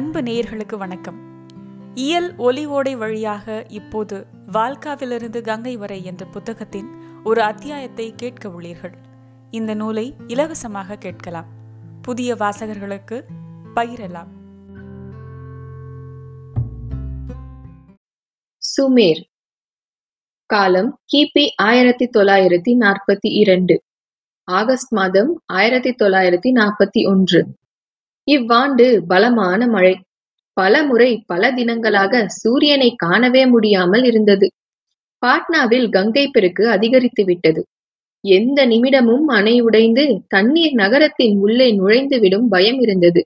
அன்பு நேயர்களுக்கு வணக்கம். இயல் ஒலி ஓடை வழியாக இப்போது வால்காவிலிருந்து கங்கை வரை என்ற புத்தகத்தின் ஒரு அத்தியாயத்தை கேட்க உள்ளீர்கள். இந்த நூலை இலவசமாக கேட்கலாம். புதிய வாசகர்களுக்கு பகிரலாம். சுமேர். காலம் கிபி ஆயிரத்தி தொள்ளாயிரத்தி நாற்பத்தி இரண்டு. ஆகஸ்ட் மாதம் ஆயிரத்தி தொள்ளாயிரத்தி நாற்பத்தி ஒன்று. இவ்வாண்டு பலமான மழை. பல முறை பல தினங்களாக சூரியனை காணவே முடியாமல் இருந்தது. பாட்னாவில் கங்கை பெருக்கு அதிகரித்து விட்டது. எந்த நிமிடமும் அணை உடைந்து தண்ணீர் நகரத்தின் உள்ளே நுழைந்துவிடும் பயம் இருந்தது.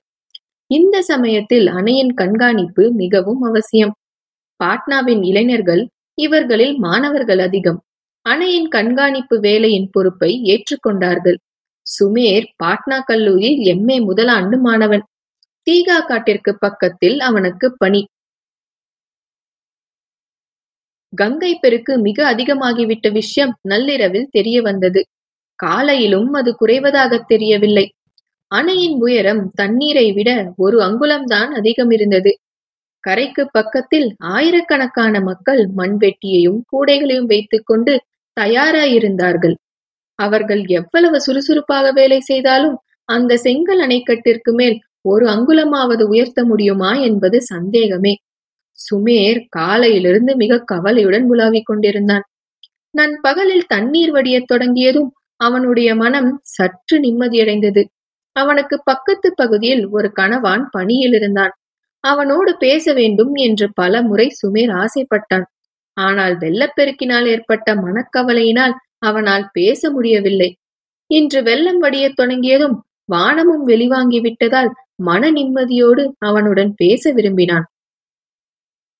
இந்த சமயத்தில் அணையின் கண்காணிப்பு மிகவும் அவசியம். பாட்னாவின் இளைஞர்கள் இவர்களில் மாணவர்கள் அதிகம். அணையின் கண்காணிப்பு வேலையின் பொறுப்பை ஏற்றுக்கொண்டார்கள். சுமேர் பாட்னா கல்லூரியில் எம்ஏ முதலாண்டு மாணவன். தீகா காட்டிற்கு பக்கத்தில் அவனுக்கு பணி. கங்கை பெருக்கு மிக அதிகமாகிவிட்ட விஷயம் நள்ளிரவில் தெரிய வந்தது. காலையிலும் அது குறைவதாக தெரியவில்லை. அணையின் உயரம் தண்ணீரை விட ஒரு அங்குலம்தான் அதிகம் இருந்தது. கரைக்கு பக்கத்தில் ஆயிரக்கணக்கான மக்கள் மண்வெட்டியையும் கூடைகளையும் வைத்துக்கொண்டு தயாராயிருந்தார்கள். அவர்கள் எவ்வளவு சுறுசுறுப்பாக வேலை செய்தாலும் அந்த செங்கல் அணைக்கட்டிற்கு மேல் ஒரு அங்குலமாவது உயர்த்த முடியுமா என்பது சந்தேகமே. சுமேர் காலையிலிருந்து மிக கவலையுடன் உலாவிக் கொண்டிருந்தான். நண்பகலில் தண்ணீர் வடியத் தொடங்கியதும் அவனுடைய மனம் சற்று நிம்மதியடைந்தது. அவனுக்கு பக்கத்து பகுதியில் ஒரு கணவான் பணியில் இருந்தான். அவனோடு பேச வேண்டும் என்று பல முறை சுமேர் ஆசைப்பட்டான். ஆனால் வெள்ளப்பெருக்கினால் ஏற்பட்ட மனக்கவலையினால் அவனால் பேச முடியவில்லை. இன்று வெள்ளம் வடியத் தொடங்கியதும் வானமும் வெளிவாங்கி விட்டதால் மன நிம்மதியோடு அவனுடன் பேச விரும்பினான்.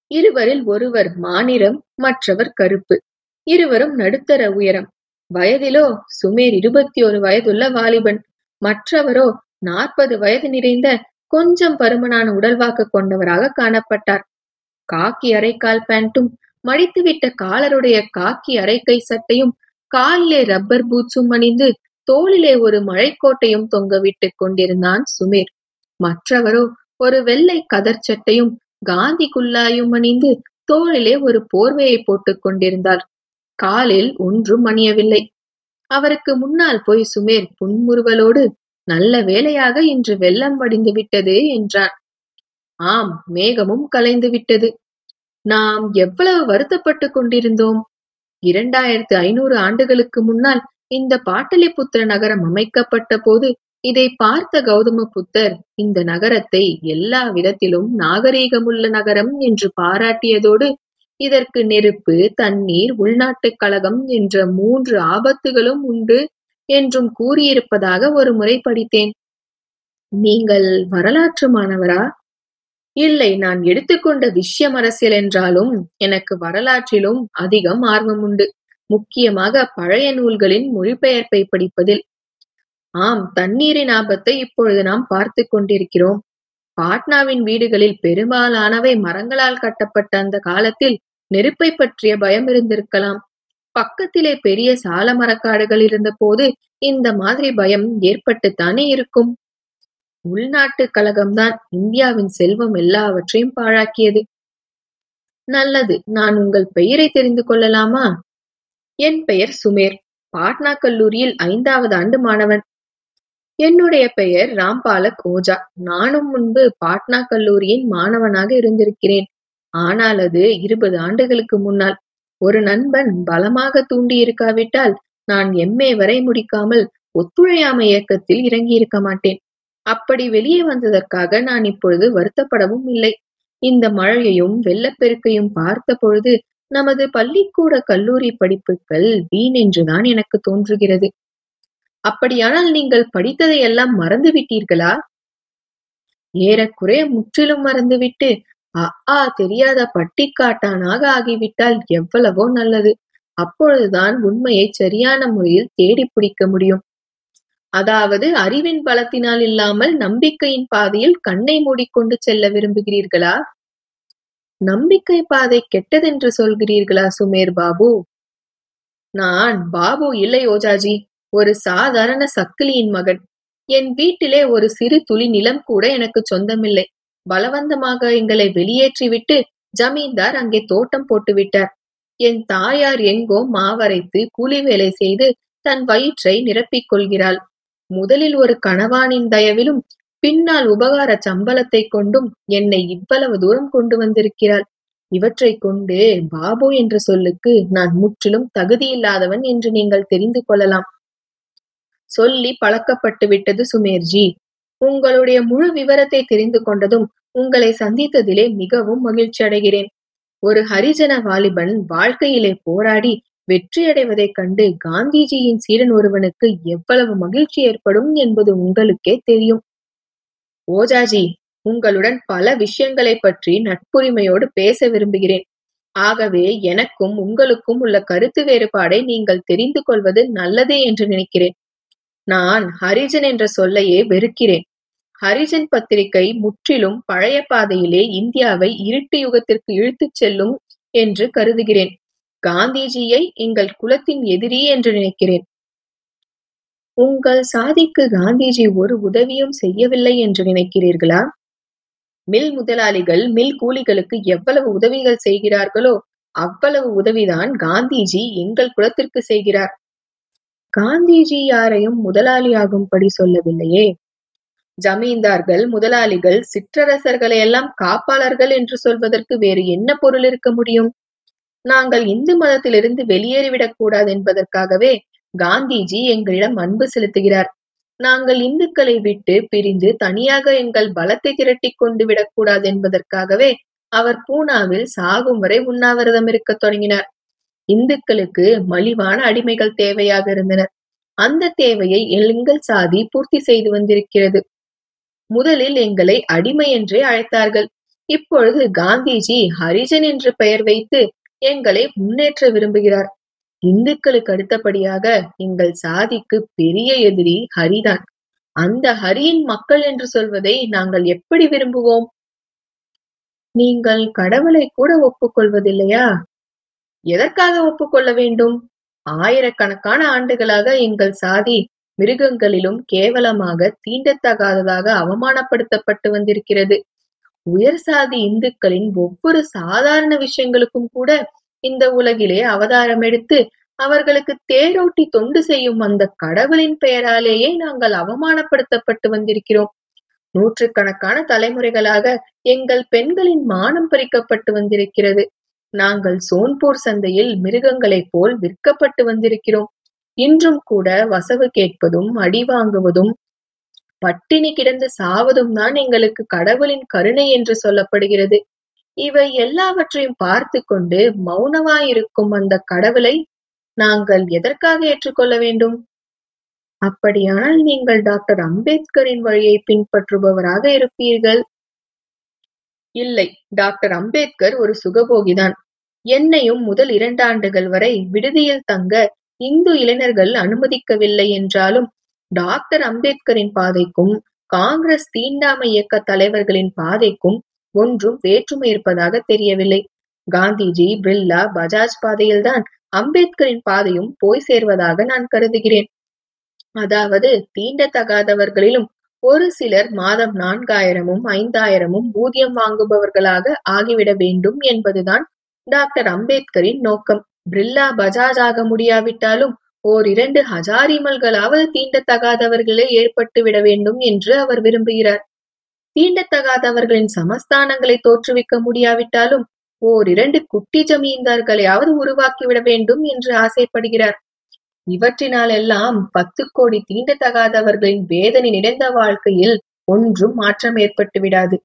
இருவரில் ஒருவர் மாநிறம் மற்றவர் கருப்பு. இருவரும் நடுத்தர உயரம். வயதிலோ சுமேர் இருபத்தி ஒரு வயதுள்ள வாலிபன். மற்றவரோ நாற்பது வயது நிறைந்த கொஞ்சம் பருமனான உடல்வாக்கு கொண்டவராக காணப்பட்டார். காக்கி அரைக்கால் பேண்ட்டும் மடித்துவிட்ட காலருடைய காக்கி அரைக்கை சட்டையும் காலிலே ரப்பர் பூட்ஸும் அணிந்து தோளிலே ஒரு மழைக்கோட்டையும் தொங்கவிட்டு கொண்டிருந்தான் சுமீர். மற்றவரோ ஒரு வெள்ளை கதர் சட்டையும் காந்தி குல்லாயும் அணிந்து தோளிலே ஒரு போர்வையை போட்டுக் கொண்டிருந்தார். காலில் ஒன்றும் அணியவில்லை. அவருக்கு முன்னால் போய் சுமேர் புன்முறுவலோடு நல்ல வேளையாக இன்று வெள்ளம் வடிந்து விட்டது என்றான். ஆம் மேகமும் கலைந்து விட்டது. நாம் எவ்வளவு வருத்தப்பட்டு கொண்டிருந்தோம். இரண்டாயிரத்து ஐநூறு ஆண்டுகளுக்கு முன்னால் இந்த பாட்டலிபுத்திர நகரம் அமைக்கப்பட்ட போது இதை பார்த்த கௌதம புத்தர் இந்த நகரத்தை எல்லா விதத்திலும் நாகரீகமுள்ள நகரம் என்று பாராட்டியதோடு இதற்கு நெருப்பு தண்ணீர் உள்நாட்டுக் கழகம் என்ற மூன்று ஆபத்துகளும் உண்டு என்றும் கூறியிருப்பதாக ஒரு முறை படித்தேன். நீங்கள் வரலாற்று மாணவரா? இல்லை நான் எடுத்துக்கொண்ட விஷயம் அரசியல் என்றாலும் எனக்கு வரலாற்றிலும் அதிகம் ஆர்வம் உண்டு. முக்கியமாக பழைய நூல்களின் மொழிபெயர்ப்பை படிப்பதில். ஆம் தண்ணீரின் ஆபத்தை இப்பொழுது நாம் பார்த்து கொண்டிருக்கிறோம். பாட்னாவின் வீடுகளில் பெரும்பாலானவை மரங்களால் கட்டப்பட்ட அந்த காலத்தில் நெருப்பை பற்றிய பயம் இருந்திருக்கலாம். பக்கத்திலே பெரிய சால மரக்காடுகள் இருந்த போது இந்த மாதிரி பயம் ஏற்பட்டுத்தானே இருக்கும்? உள்நாட்டு கழகம்தான் இந்தியாவின் செல்வம் எல்லாவற்றையும் பாழாக்கியது. நல்லது நான் உங்கள் பெயரை தெரிந்து கொள்ளலாமா? என் பெயர் சுமேர் பாட்னா கல்லூரியில் ஐந்தாவது ஆண்டு மாணவன். என்னுடைய பெயர் ராம்பாலக் ஓஜா. நானும் முன்பு பாட்னா கல்லூரியின் மாணவனாக இருந்திருக்கிறேன். ஆனால் அது இருபது ஆண்டுகளுக்கு முன்னால். ஒரு நண்பன் பலமாக தூண்டி இருக்காவிட்டால் நான் எம்ஏ வரை முடிக்காமல் ஒத்துழையாமை இயக்கத்தில் இறங்கி இருக்க மாட்டேன். அப்படி வெளியே வந்ததற்காக நான் இப்பொழுது வருத்தப்படவும் இல்லை. இந்த மழையையும் வெள்ளப்பெருக்கையும் பார்த்த பொழுது நமது பள்ளிக்கூட கல்லூரி படிப்புகள் வீண் என்றுதான் எனக்கு தோன்றுகிறது. அப்படியானால் நீங்கள் படித்ததை எல்லாம் மறந்து விட்டீர்களா? ஏறக்குறைய முற்றிலும் மறந்துவிட்டு அ தெரியாத பட்டிக்காட்டானாக ஆகிவிட்டால் எவ்வளவோ நல்லது. அப்பொழுதுதான் உண்மையை சரியான முறையில் தேடி பிடிக்க முடியும். அதாவது அறிவின் பலத்தினால் இல்லாமல் நம்பிக்கையின் பாதையில் கண்ணை மூடிக்கொண்டு செல்ல விரும்புகிறீர்களா? நம்பிக்கை பாதை கெட்டதென்று சொல்கிறீர்களா சுமேர் பாபு? நான் பாபு இல்லை ஓஜாஜி. ஒரு சாதாரண சக்கிலியின் மகன். என் வீட்டிலே ஒரு சிறு துளி நிலம் கூட எனக்கு சொந்தமில்லை. பலவந்தமாக எங்களை வெளியேற்றிவிட்டு ஜமீன்தார் அங்கே தோட்டம் போட்டு விட்டார் என் தாயார் எங்கோ மாவரைத்து கூலி வேலை செய்து தன் வயிற்றை நிரப்பிக் கொள்கிறாள். முதலில் ஒரு கணவானின் தயவிலும் பின்னால் உபகார சம்பளத்தை கொண்டும் என்னை இவ்வளவு தூரம் கொண்டு வந்திருக்கிறாள். இவற்றை கொண்டு பாபு என்ற சொல்லுக்கு நான் முற்றிலும் தகுதியில்லாதவன் என்று நீங்கள் தெரிந்து கொள்ளலாம். சொல்லி பழக்கப்பட்டு விட்டது சுமேர்ஜி. உங்களுடைய முழு விவரத்தை தெரிந்து கொண்டதும் உங்களை சந்தித்ததிலே மிகவும் மகிழ்ச்சி அடைகிறேன் ஒரு ஹரிஜன வாலிபன் வாழ்க்கையிலே போராடி வெற்றியடைவதைக் கண்டு காந்திஜியின் சீடன் ஒருவனுக்கு எவ்வளவு மகிழ்ச்சி ஏற்படும் என்பது உங்களுக்கே தெரியும். ஓஜாஜி உங்களுடன் பல விஷயங்களைப் பற்றி நட்புரிமையோடு பேச விரும்புகிறேன். ஆகவே எனக்கும் உங்களுக்கும் உள்ள கருத்து வேறுபாடை நீங்கள் தெரிந்து கொள்வது நல்லது என்று நினைக்கிறேன். நான் ஹரிஜன் என்ற சொல்லையே வெறுக்கிறேன். ஹரிஜன் பத்திரிகை முற்றிலும் பழைய பாதையிலே இந்தியாவை இருட்டு யுகத்திற்கு இழுத்துச் செல்லும் என்று கருதுகிறேன். காந்திஜியை எங்கள் குலத்தின் எதிரி என்று நினைக்கிறேன். உங்கள் சாதிக்கு காந்திஜி ஒரு உதவியும் செய்யவில்லை என்று நினைக்கிறீர்களா? மில் முதலாளிகள் மில் கூலிகளுக்கு எவ்வளவு உதவிகள் செய்கிறார்களோ அவ்வளவு உதவிதான் காந்திஜி எங்கள் குலத்திற்கு செய்கிறார். காந்திஜி யாரையும் முதலாளியாகும்படி சொல்லவில்லையே. ஜமீன்தார்கள் முதலாளிகள் சிற்றரசர்களை எல்லாம் காப்பாளர்கள் என்று சொல்வதற்கு வேறு என்ன பொருள் இருக்க முடியும்? நாங்கள் இந்து மதத்திலிருந்து வெளியேறிவிடக் கூடாது என்பதற்காகவே காந்திஜி எங்களிடம் அன்பு செலுத்துகிறார். நாங்கள் இந்துக்களை விட்டு பிரிந்து தனியாக எங்கள் பலத்தை திரட்டிக் கொண்டு விடக்கூடாது என்பதற்காகவே அவர் பூனாவில் சாகும் வரை உண்ணாவிரதம் இருக்கத் தொடங்கினார். இந்துக்களுக்கு மலிவான அடிமைகள் தேவையாக இருந்தனர் அந்த தேவையை எங்கள் சாதி பூர்த்தி செய்து வந்திருக்கிறது. முதலில் எங்களை அடிமை என்றே அழைத்தார்கள். இப்பொழுது காந்திஜி ஹரிஜன் என்று பெயர் வைத்து எங்களை முன்னேற்ற விரும்புகிறார். இந்துக்களுக்கு அடுத்தபடியாக எங்கள் சாதிக்கு பெரிய எதிரி ஹரிதான். அந்த ஹரியின் மக்கள் என்று சொல்வதை நாங்கள் எப்படி விரும்புவோம்? நீங்கள் கடவுளை கூட ஒப்புக்கொள்வதில்லையா? எதற்காக ஒப்புக்கொள்ள வேண்டும்? ஆயிரக்கணக்கான ஆண்டுகளாக எங்கள் சாதி மிருகங்களிலும் கேவலமாக தீண்டத்தகாததாக அவமானப்படுத்தப்பட்டு வந்திருக்கிறது. உயர் சாதி இந்துக்களின் ஒவ்வொரு சாதாரண விஷயங்களுக்கும் கூட இந்த உலகிலே அவதாரம் எடுத்து அவர்களுக்கு தேரோட்டி தொண்டு செய்யும் அந்த கடவுளின் பெயராலேயே நாங்கள் அவமானப்படுத்தப்பட்டு வந்திருக்கிறோம். நூற்றுக்கணக்கான தலைமுறைகளாக எங்கள் பெண்களின் மானம் பறிக்கப்பட்டு வந்திருக்கிறது. நாங்கள் சோன்பூர் சந்தையில் மிருகங்களைப் போல் விற்கப்பட்டு வந்திருக்கிறோம். இன்றும் கூட வசவு கேட்பதும் அடி வாங்குவதும் பட்டினி கிடந்து சாவதும் தான் எங்களுக்கு கடவுளின் கருணை என்று சொல்லப்படுகிறது. இவை எல்லாவற்றையும் பார்த்து கொண்டு மௌனமாயிருக்கும் அந்த கடவுளை நாங்கள் எதற்காக ஏற்றுக்கொள்ள வேண்டும்? அப்படியானால் நீங்கள் டாக்டர் அம்பேத்கரின் வழியை பின்பற்றுபவராக இருப்பீர்கள். இல்லை டாக்டர் அம்பேத்கர் ஒரு சுகபோகிதான். என்னையும் முதல் இரண்டு ஆண்டுகள் வரை விடுதியில் தங்க இந்து இளைஞர்கள் அனுமதிக்கவில்லை என்றாலும் டாக்டர் அம்பேத்கரின் பாதைக்கும் காங்கிரஸ் தீண்டாமை இயக்க தலைவர்களின் பாதைக்கும் ஒன்றும் வேற்றுமை இருப்பதாக தெரியவில்லை. காந்திஜி பிர்லா பஜாஜ் பாதையில்தான் அம்பேத்கரின் பாதையும் போய் சேர்வதாக நான் கருதுகிறேன். அதாவது தீண்டத்தகாதவர்களிலும் ஒரு சிலர் மாதம் நான்காயிரமும் ஐந்தாயிரமும் ஊதியம் வாங்குபவர்களாக ஆகிவிட வேண்டும் என்பதுதான் டாக்டர் அம்பேத்கரின் நோக்கம். பிர்லா பஜாஜ் ஆக முடியாவிட்டாலும் ஓர் இரண்டு ஹஜாரிமல்களாவது தீண்டத்தகாதவர்களே ஏற்பட்டு விட வேண்டும் என்று அவர் விரும்புகிறார். தீண்டத்தகாதவர்களின் சமஸ்தானங்களை தோற்றுவிக்க முடியாவிட்டாலும் ஓர் இரண்டு குட்டி ஜமீன்தார்களையாவது உருவாக்கிவிட வேண்டும் என்று ஆசைப்படுகிறார். இவற்றினாலெல்லாம் பத்து கோடி தீண்டத்தகாதவர்களின் வேதனை நிறைந்த வாழ்க்கையில் ஒன்றும் மாற்றம் ஏற்பட்டு விடாது.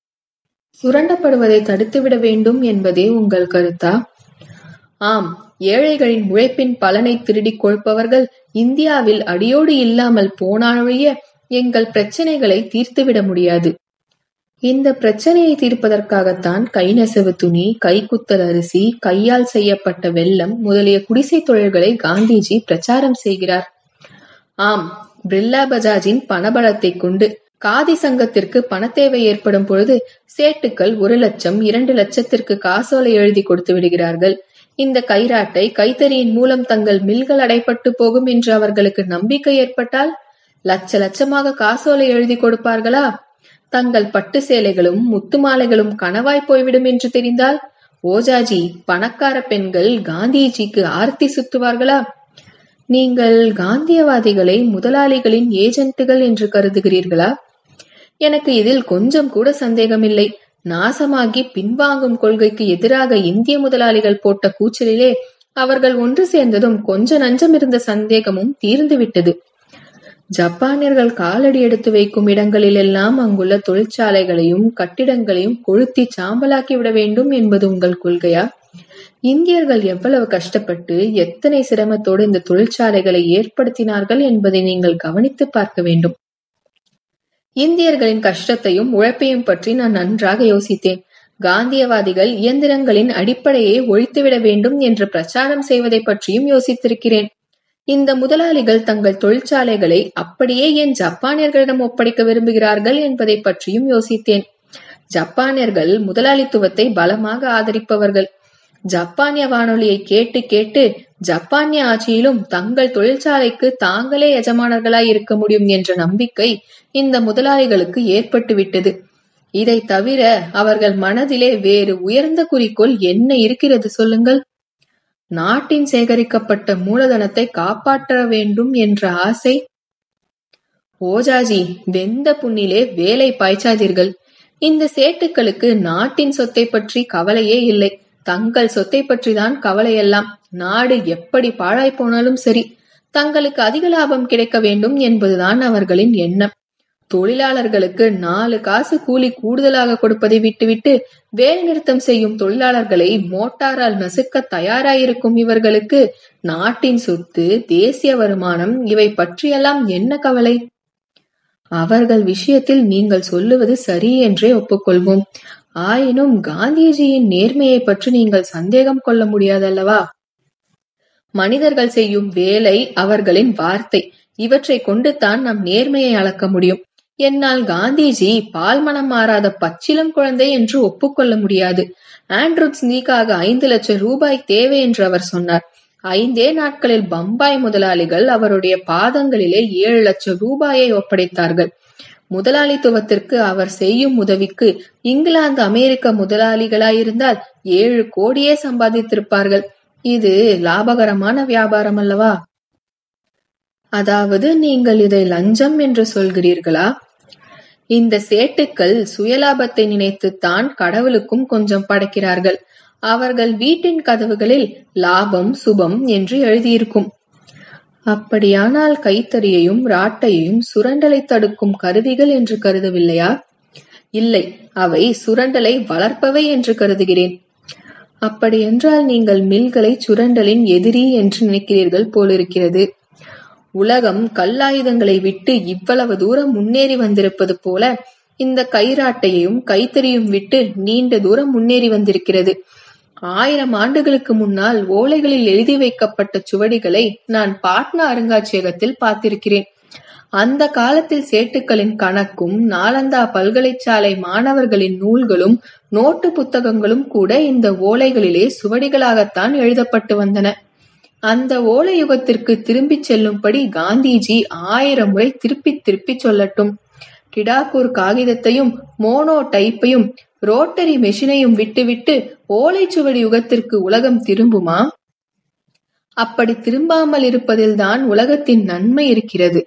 சுரண்டப்படுவதை தடுத்துவிட வேண்டும் என்பதே உங்கள் கருத்தா? ஆம் ஏழைகளின் உழைப்பின் பலனை திருடிக் கொழுப்பவர்கள் இந்தியாவில் அடியோடு இல்லாமல் போனாலொழிய எங்கள் பிரச்சனைகளை தீர்த்துவிட முடியாது. இந்த பிரச்சனையை தீர்ப்பதற்காகத்தான் கை நெசவு துணி கைக்குத்தல் அரிசி கையால் செய்யப்பட்ட வெள்ளம் முதலிய குடிசை தொழில்களை காந்திஜி பிரச்சாரம் செய்கிறார். ஆம் பிர்லா பஜாஜின் பணபலத்தை கொண்டு காதி சங்கத்திற்கு பணத்தேவை ஏற்படும் பொழுது சேட்டுக்கள் ஒரு லட்சம் இரண்டு லட்சத்திற்கு காசோலை எழுதி கொடுத்து விடுகிறார்கள். இந்த கைராட்டை கைத்தறியின் மூலம் தங்கள் மில்கள் அடைப்பட்டு போகும் என்று அவர்களுக்கு நம்பிக்கை ஏற்பட்டால் லட்ச லட்சமாக காசோலை எழுதி கொடுப்பார்களா? தங்கள் பட்டு சேலைகளும் முத்து மாலைகளும் கனவாய் போய்விடும் என்று தெரிந்தால் ஓஜாஜி பணக்கார பெண்கள் காந்திஜிக்கு ஆர்த்தி சுத்துவார்களா? நீங்கள் காந்தியவாதிகளை முதலாளிகளின் ஏஜென்ட்டுகள் என்று கருதுகிறீர்களா? எனக்கு இதில் கொஞ்சம் கூட சந்தேகமில்லை. நாசமாகி பின்வாங்கும் கொள்கைக்கு எதிராக இந்திய முதலாளிகள் போட்ட கூச்சலிலே அவர்கள் ஒன்று சேர்ந்ததும் கொஞ்ச நஞ்சம் இருந்த சந்தேகமும் தீர்ந்துவிட்டது ஜப்பானியர்கள் காலடி எடுத்து வைக்கும் இடங்களிலெல்லாம் அங்குள்ள தொழிற்சாலைகளையும் கட்டிடங்களையும் கொளுத்தி சாம்பலாக்கி விட வேண்டும் என்பது உங்கள் கொள்கையா? இந்தியர்கள் எவ்வளவு கஷ்டப்பட்டு எத்தனை சிரமத்தோடு இந்த தொழிற்சாலைகளை ஏற்படுத்தினார்கள் என்பதை நீங்கள் கவனித்து பார்க்க வேண்டும். இந்தியர்களின் கஷ்டத்தையும் உழைப்பையும் பற்றி நான் நன்றாக யோசித்தேன். காந்தியவாதிகள் இயந்திரங்களின் அடிப்படையை ஒழித்துவிட வேண்டும் என்று பிரச்சாரம் செய்வதை பற்றியும் யோசித்திருக்கிறேன். இந்த முதலாளிகள் தங்கள் தொழிற்சாலைகளை அப்படியே ஏன் ஜப்பானியர்களிடம் ஒப்படைக்க விரும்புகிறார்கள் என்பதை பற்றியும் யோசித்தேன். ஜப்பானியர்கள் முதலாளித்துவத்தை பலமாக ஆதரிப்பவர்கள். ஜப்பானிய வானொலியை கேட்டு கேட்டு ஜப்பானிய ஆட்சியிலும் தங்கள் தொழிற்சாலைக்கு தாங்களே எஜமானர்களாய் இருக்க முடியும் என்ற நம்பிக்கை இந்த முதலாளிகளுக்கு ஏற்பட்டுவிட்டது. இதை தவிர அவர்கள் மனதிலே வேறு உயர்ந்த குறிக்கோள் என்ன இருக்கிறது சொல்லுங்கள். நாட்டின் சேகரிக்கப்பட்ட மூலதனத்தை காப்பாற்ற வேண்டும் என்ற ஆசை. ஓஜாஜி வெந்த புண்ணிலே வேலை பாய்ச்சாதீர்கள். இந்த சேட்டுக்களுக்கு நாட்டின் சொத்தை பற்றி கவலையே இல்லை. தங்கள் சொத்தை பற்றிதான் கவலையெல்லாம். நாடு எப்படி பாழாய் போனாலும் சரி தங்களுக்கு அதிக லாபம் கிடைக்க வேண்டும் என்பதுதான் அவர்களின் எண்ணம். தொழிலாளர்களுக்கு நாலு காசு கூலி கூடுதலாக கொடுப்பதை விட்டுவிட்டு வேலை நிறுத்தம் செய்யும் தொழிலாளர்களை மோட்டாரால் நசுக்க தயாராயிருக்கும் இவர்களுக்கு நாட்டின் சொத்து தேசிய வருமானம் இவை பற்றியெல்லாம் என்ன கவலை? அவர்கள் விஷயத்தில் நீங்கள் சொல்லுவது சரி என்றே ஒப்புக்கொள்வோம். ஆயினும் காந்திஜியின் நேர்மையை பற்றி நீங்கள் சந்தேகம் கொள்ள முடியாதல்லவா? மனிதர்கள் செய்யும் வேலை அவர்களின் வார்த்தை. இவற்றை கொண்டு தான் நம் நேர்மையை அளக்க முடியும். என்னால் காந்திஜி பால் மனம் மாறாத பச்சிலம் குழந்தை என்று ஒப்புக்கொள்ள முடியாது. ஆண்ட்ரூட்ஸ் நீக்காக ஐந்து லட்சம் ரூபாய் தேவை என்று அவர் சொன்னார். ஐந்தே நாட்களில் பம்பாய் முதலாளிகள் அவருடைய பாதங்களிலே ஏழு லட்சம் ரூபாயை ஒப்படைத்தார்கள். முதலாளித்துவத்திற்கு அவர் செய்யும் உதவிக்கு இங்கிலாந்து அமெரிக்க முதலாளிகளாயிருந்தால் ஏழு கோடியே சம்பாதித்திருப்பார்கள். இது லாபகரமான வியாபாரம் அல்லவா? அதாவது நீங்கள் இதை லஞ்சம் என்று சொல்கிறீர்களா? இந்த சேட்டுக்கள் சுயலாபத்தை நினைத்துத்தான் கடவுளுக்கும் கொஞ்சம் படைக்கிறார்கள். அவர்கள் வீட்டின் கதவுகளில் லாபம் சுபம் என்று எழுதியிருக்கும். அப்படியானால் கைத்தறியையும் ராட்டையையும் சுரண்டலை தடுக்கும் கருவிகள் என்று கருதவில்லையா? இல்லை அவை சுரண்டலை வளர்ப்பவை என்று கருதுகிறேன். அப்படியென்றால் நீங்கள் மில்களை சுரண்டலின் எதிரி என்று நினைக்கிறீர்கள் போலிருக்கிறது. உலகம் கல்லாயுதங்களை விட்டு இவ்வளவு தூரம் முன்னேறி வந்திருப்பது போல இந்த கைராட்டையையும் கைத்தறியும் விட்டு நீண்ட தூரம் முன்னேறி வந்திருக்கிறது. ஆயிரம் ஆண்டுகளுக்கு முன்னால் ஓலைகளில் எழுதி வைக்கப்பட்ட சுவடிகளை நான் பாட்னா அருங்காட்சியகத்தில் பார்த்திருக்கிறேன். அந்த காலத்தில் சேட்டுக்களின் கணக்கும் நாலந்தா பல்கலைச்சாலை மாணவர்களின் நூல்களும் நோட்டு புத்தகங்களும் கூட இந்த ஓலைகளிலே சுவடிகளாகத்தான் எழுதப்பட்டு வந்தன. அந்த ஓலை யுகத்திற்கு திரும்பிச் செல்லும்படி காந்திஜி ஆயிரம் முறை திருப்பி திருப்பி சொல்லட்டும். கிடாக்கூர் காகிதத்தையும் மோனோ டைப்பையும் ரோட்டரி மெஷினையும் விட்டுவிட்டு ஓலைச்சுவடி யுகத்திற்கு உலகம் திரும்புமா? அப்படி திரும்பாமல் இருப்பதில்தான் உலகத்தின் நன்மை இருக்கிறது.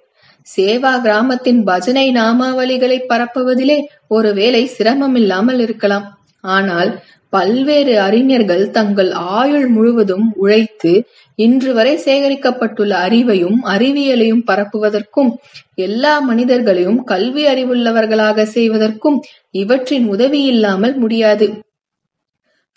சேவா கிராமத்தின் பஜனை நாமாவளிகளை பரப்புவதிலே ஒருவேளை சிரமமில்லாமல் இருக்கலாம். ஆனால் பல்வேறு அறிஞர்கள் தங்கள் ஆயுள் முழுவதும் உழைத்து இன்று வரை சேகரிக்கப்பட்டுள்ள அறிவையும் அறிவியலையும் பரப்புவதற்கும் எல்லா மனிதர்களையும் கல்வி அறிவுள்ளவர்களாக செய்வதற்கும் இவற்றின் உதவி இல்லாமல் முடியாது.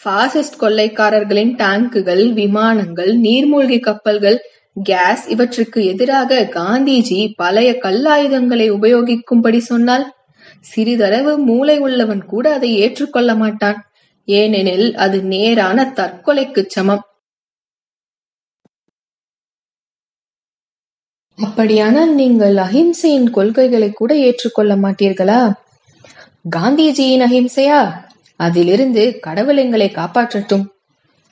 பாசிஸ்ட் கொள்ளைக்காரர்களின் டேங்குகள் விமானங்கள் நீர்மூழ்கி கப்பல்கள் கேஸ் இவற்றுக்கு எதிராக காந்திஜி பழைய கல்லாயுதங்களை உபயோகிக்கும்படி சொன்னால் சிறிதளவு மூளை உள்ளவன் கூட அதை ஏற்றுக்கொள்ள மாட்டான். ஏனெனில் அது நேரான தற்கொலைக்குச் சமம். அப்படியானால் நீங்கள் அஹிம்சையின் கொள்கைகளை கூட ஏற்றுக்கொள்ள மாட்டீர்களா? காந்திஜியின் அஹிம்சையா? அதிலிருந்து கடவுள் எங்களை காப்பாற்றட்டும்.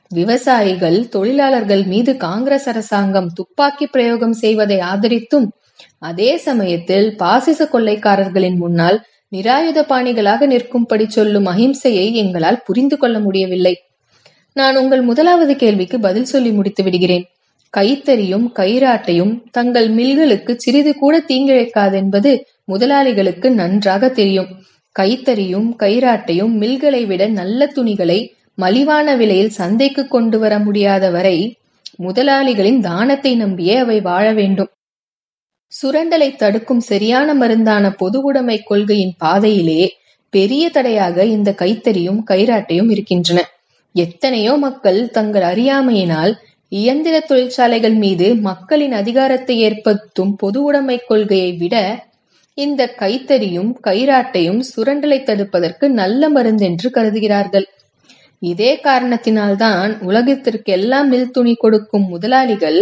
விவசாயிகள் தொழிலாளர்கள் மீது காங்கிரஸ் அரசாங்கம் துப்பாக்கி பிரயோகம் செய்வதை ஆதரித்தும் அதே சமயத்தில் பாசிச கொள்ளைக்காரர்களின் முன்னால் நிராயுத பாணிகளாக நிற்கும்படி சொல்லும் அஹிம்சையை எங்களால் புரிந்து கொள்ள முடியவில்லை. நான் உங்கள் முதலாவது கேள்விக்கு பதில் சொல்லி முடித்து விடுகிறேன். கைத்தறியும் கைராட்டையும் தங்கள் மில்களுக்கு சிறிது கூட தீங்கிழைக்காதென்பது முதலாளிகளுக்கு நன்றாக தெரியும். கைத்தறியும் கைராட்டையும் மில்களை விட நல்ல துணிகளை மலிவான விலையில் சந்தைக்கு கொண்டு வர முடியாத வரை முதலாளிகளின் தானத்தை நம்பியே அவை வாழ வேண்டும். சுரண்டலை தடுக்கும் சரியான மருந்தான பொது உடைமை கொள்கையின் பாதையிலே பெரிய தடையாக இந்த கைத்தறியும் கைராட்டையும் இருக்கின்றன. எத்தனையோ மக்கள் தங்கள் அறியாமையினால் இயந்திர தொழிற்சாலைகள் மீது மக்களின் அதிகாரத்தை ஏற்படுத்தும் பொது உடைமை கொள்கையை விட இந்த கைத்தறியும் கைராட்டையும் சுரண்டலை தடுப்பதற்கு நல்ல மருந்தென்று கருதுகிறார்கள். இதே காரணத்தினால்தான் உலகத்திற்கு எல்லாம் மில் துணி கொடுக்கும் முதலாளிகள்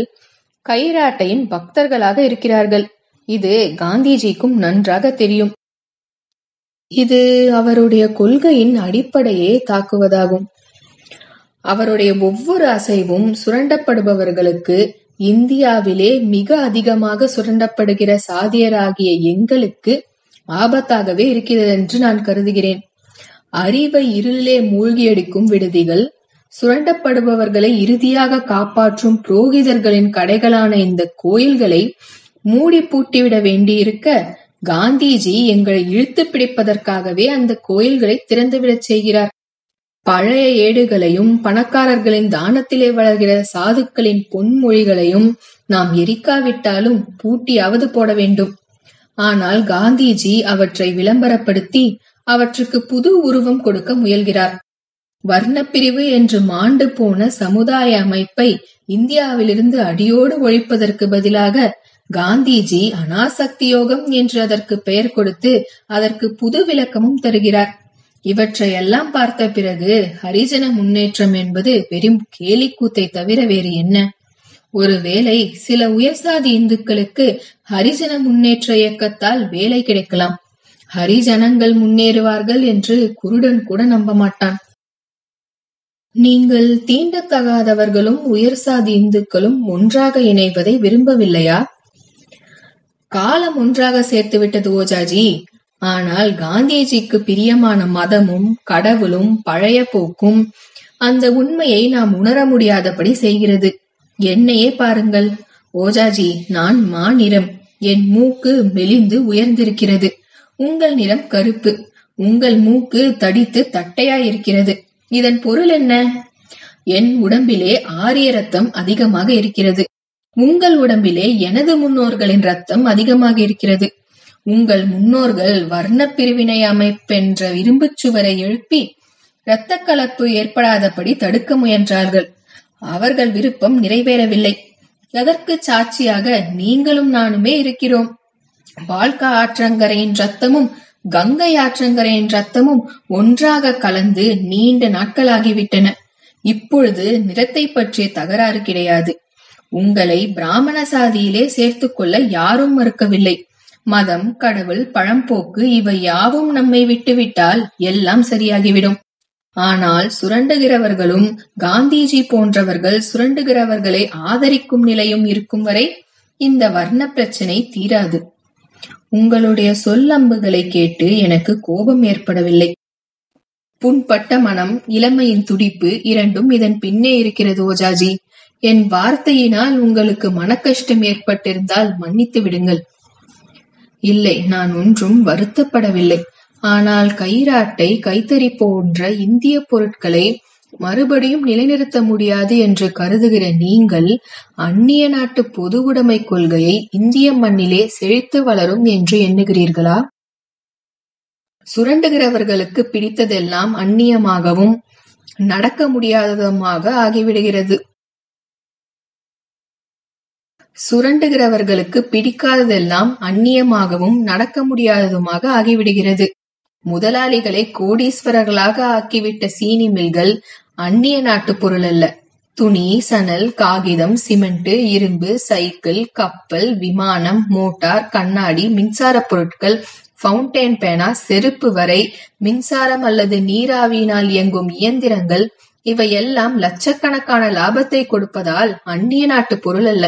கைராட்டையின் பக்தர்களாக இருக்கிறார்கள். இது காந்திஜிக்கும் நன்றாக தெரியும். இது அவருடைய கொள்கையின் அடிப்படையே தாக்குவதாகும். அவருடைய ஒவ்வொரு அசைவும் சுரண்டப்படுபவர்களுக்கு இந்தியாவிலே மிக அதிகமாக சுரண்டப்படுகிற சாதியராகிய எங்களுக்கு ஆபத்தாகவே இருக்கிறது என்று நான் கருதுகிறேன். அறிவை இருளிலே மூழ்கியடிக்கும் விடுதிகள் சுரண்டப்படுபவர்களை இறுதியாக காப்பாற்றும் புரோகிதர்களின் கடைகளான இந்த கோயில்களை மூடி பூட்டிவிட வேண்டியிருக்க காந்திஜி எங்களை இழுத்து பிடிப்பதற்காகவே அந்த கோயில்களை திறந்துவிடச் செய்கிறார். பழைய ஏடுகளையும் பணக்காரர்களின் தானத்திலே வளர்கிற சாதுக்களின் பொன்மொழிகளையும் நாம் எரிக்காவிட்டாலும் பூட்டியாவது போட வேண்டும். ஆனால் காந்திஜி அவற்றை விளம்பரப்படுத்தி அவற்றுக்கு புது உருவம் கொடுக்க முயல்கிறார். வர்ணப்பிரிவு என்று மாண்டு போன சமுதாய அமைப்பை இந்தியாவிலிருந்து அடியோடு ஒழிப்பதற்கு பதிலாக காந்திஜி அனாசக்தி யோகம் என்று அதற்கு பெயர் கொடுத்து அதற்கு புது விளக்கமும் தருகிறார். இவற்றையெல்லாம் பார்த்த பிறகு ஹரிஜன முன்னேற்றம் என்பது வெறும் கேலிக்கூத்தை தவிர வேறு என்ன? ஒருவேளை சில உயர்சாதி இந்துக்களுக்கு ஹரிஜன முன்னேற்ற இயக்கத்தால் வேலை கிடைக்கலாம். ஹரிஜனங்கள் முன்னேறுவார்கள் என்று குருடன் கூட நம்ப மாட்டான். நீங்கள் தீண்டத்தகாதவர்களும் உயர்சாதி இந்துக்களும் ஒன்றாக இணைவதை விரும்பவில்லையா? காலம் ஒன்றாக சேர்த்து விட்டது ஓஜாஜி. ஆனால் காந்திஜிக்கு பிரியமான மதமும் கடவுளும் பழைய போக்கும் அந்த உண்மையை நாம் உணர முடியாதபடி செய்கிறது. என்னையே பாருங்கள். ஓஜாஜி நான் மாநிறம் என் மூக்கு மெலிந்து உயர்ந்திருக்கிறது. உங்கள் நிறம் கருப்பு. உங்கள் மூக்கு தடித்து தட்டையாயிருக்கிறது. இதன் பொருள் என்ன? என் உடம்பிலே ஆரிய ரத்தம் அதிகமாக இருக்கிறது. உங்கள் உடம்பிலே எனது முன்னோர்களின் ரத்தம் அதிகமாக இருக்கிறது. உங்கள் முன்னோர்கள் வர்ண பிரிவினை அமைப்பென்ற இரும்புச் சுவரை எழுப்பி இரத்த கலப்பு ஏற்படாதபடி தடுக்க முயன்றார்கள். அவர்கள் விருப்பம் நிறைவேறவில்லை. எதற்கு சாட்சியாக நீங்களும் நானுமே இருக்கிறோம். வாழ்க்கா ஆற்றங்கரையின் ரத்தமும் கங்கை ஆற்றங்கரையின் ரத்தமும் ஒன்றாக கலந்து நீண்ட நாட்களாகிவிட்டன. இப்பொழுது நிறத்தை பற்றிய தகராறு கிடையாது. உங்களை பிராமண சாதியிலே சேர்த்துக் கொள்ள யாரும் மறுக்கவில்லை. மதம் கடவுள் பழம்போக்கு இவை யாவும் நம்மை விட்டுவிட்டால் எல்லாம் சரியாகிவிடும். ஆனால் சுரண்டுகிறவர்களும் காந்திஜி போன்றவர்கள் சுரண்டுகிறவர்களை ஆதரிக்கும் நிலையும் இருக்கும் வரை இந்த வர்ண பிரச்சனை தீராது. உங்களுடைய சொல்லம்புகளை கேட்டு எனக்கு கோபம் ஏற்படவில்லை. புண்பட்ட மனம் இளமையின் துடிப்பு இரண்டும் இதன் பின்னே இருக்கிறது ஓஜாஜி. என் வார்த்தையினால் உங்களுக்கு மனக்கஷ்டம் ஏற்பட்டிருந்தால் மன்னித்து விடுங்கள். இல்லை நான் ஒன்றும் வருத்தப்படவில்லை. ஆனால் கைராட்டை கைத்தறி போன்ற இந்திய பொருட்களை மறுபடியும் நிலைநிறுத்த முடியாது என்று கருதுகிற நீங்கள் அந்நிய நாட்டு பொது உடைமை கொள்கையை இந்திய மண்ணிலே செழித்து வளரும் என்று எண்ணுகிறீர்களா? சுரண்டுகிறவர்களுக்கு பிடித்ததெல்லாம் அந்நியமாகவும் நடக்க முடியாததுமாக ஆகிவிடுகிறது. சுரண்டுகிறவர்களுக்கு பிடிக்காததெல்லாம் அந்நியமாகவும் நடக்க முடியாததுமாக ஆகிவிடுகிறது. முதலாளிகளை கோடீஸ்வரர்களாக ஆக்கிவிட்ட சீனி மில்கள் அந்நிய நாட்டு பொருள் அல்ல. துணி சணல் காகிதம் சிமெண்ட் இரும்பு சைக்கிள் கப்பல் விமானம் மோட்டார் கண்ணாடி மின்சார பொருட்கள் ஃபவுண்டைன் பேனா செருப்பு வரை மின்சாரம் அல்லது நீராவியினால் இயங்கும் இயந்திரங்கள் இவையெல்லாம் லட்சக்கணக்கான லாபத்தை கொடுப்பதால் அந்நிய நாட்டு பொருள் அல்ல.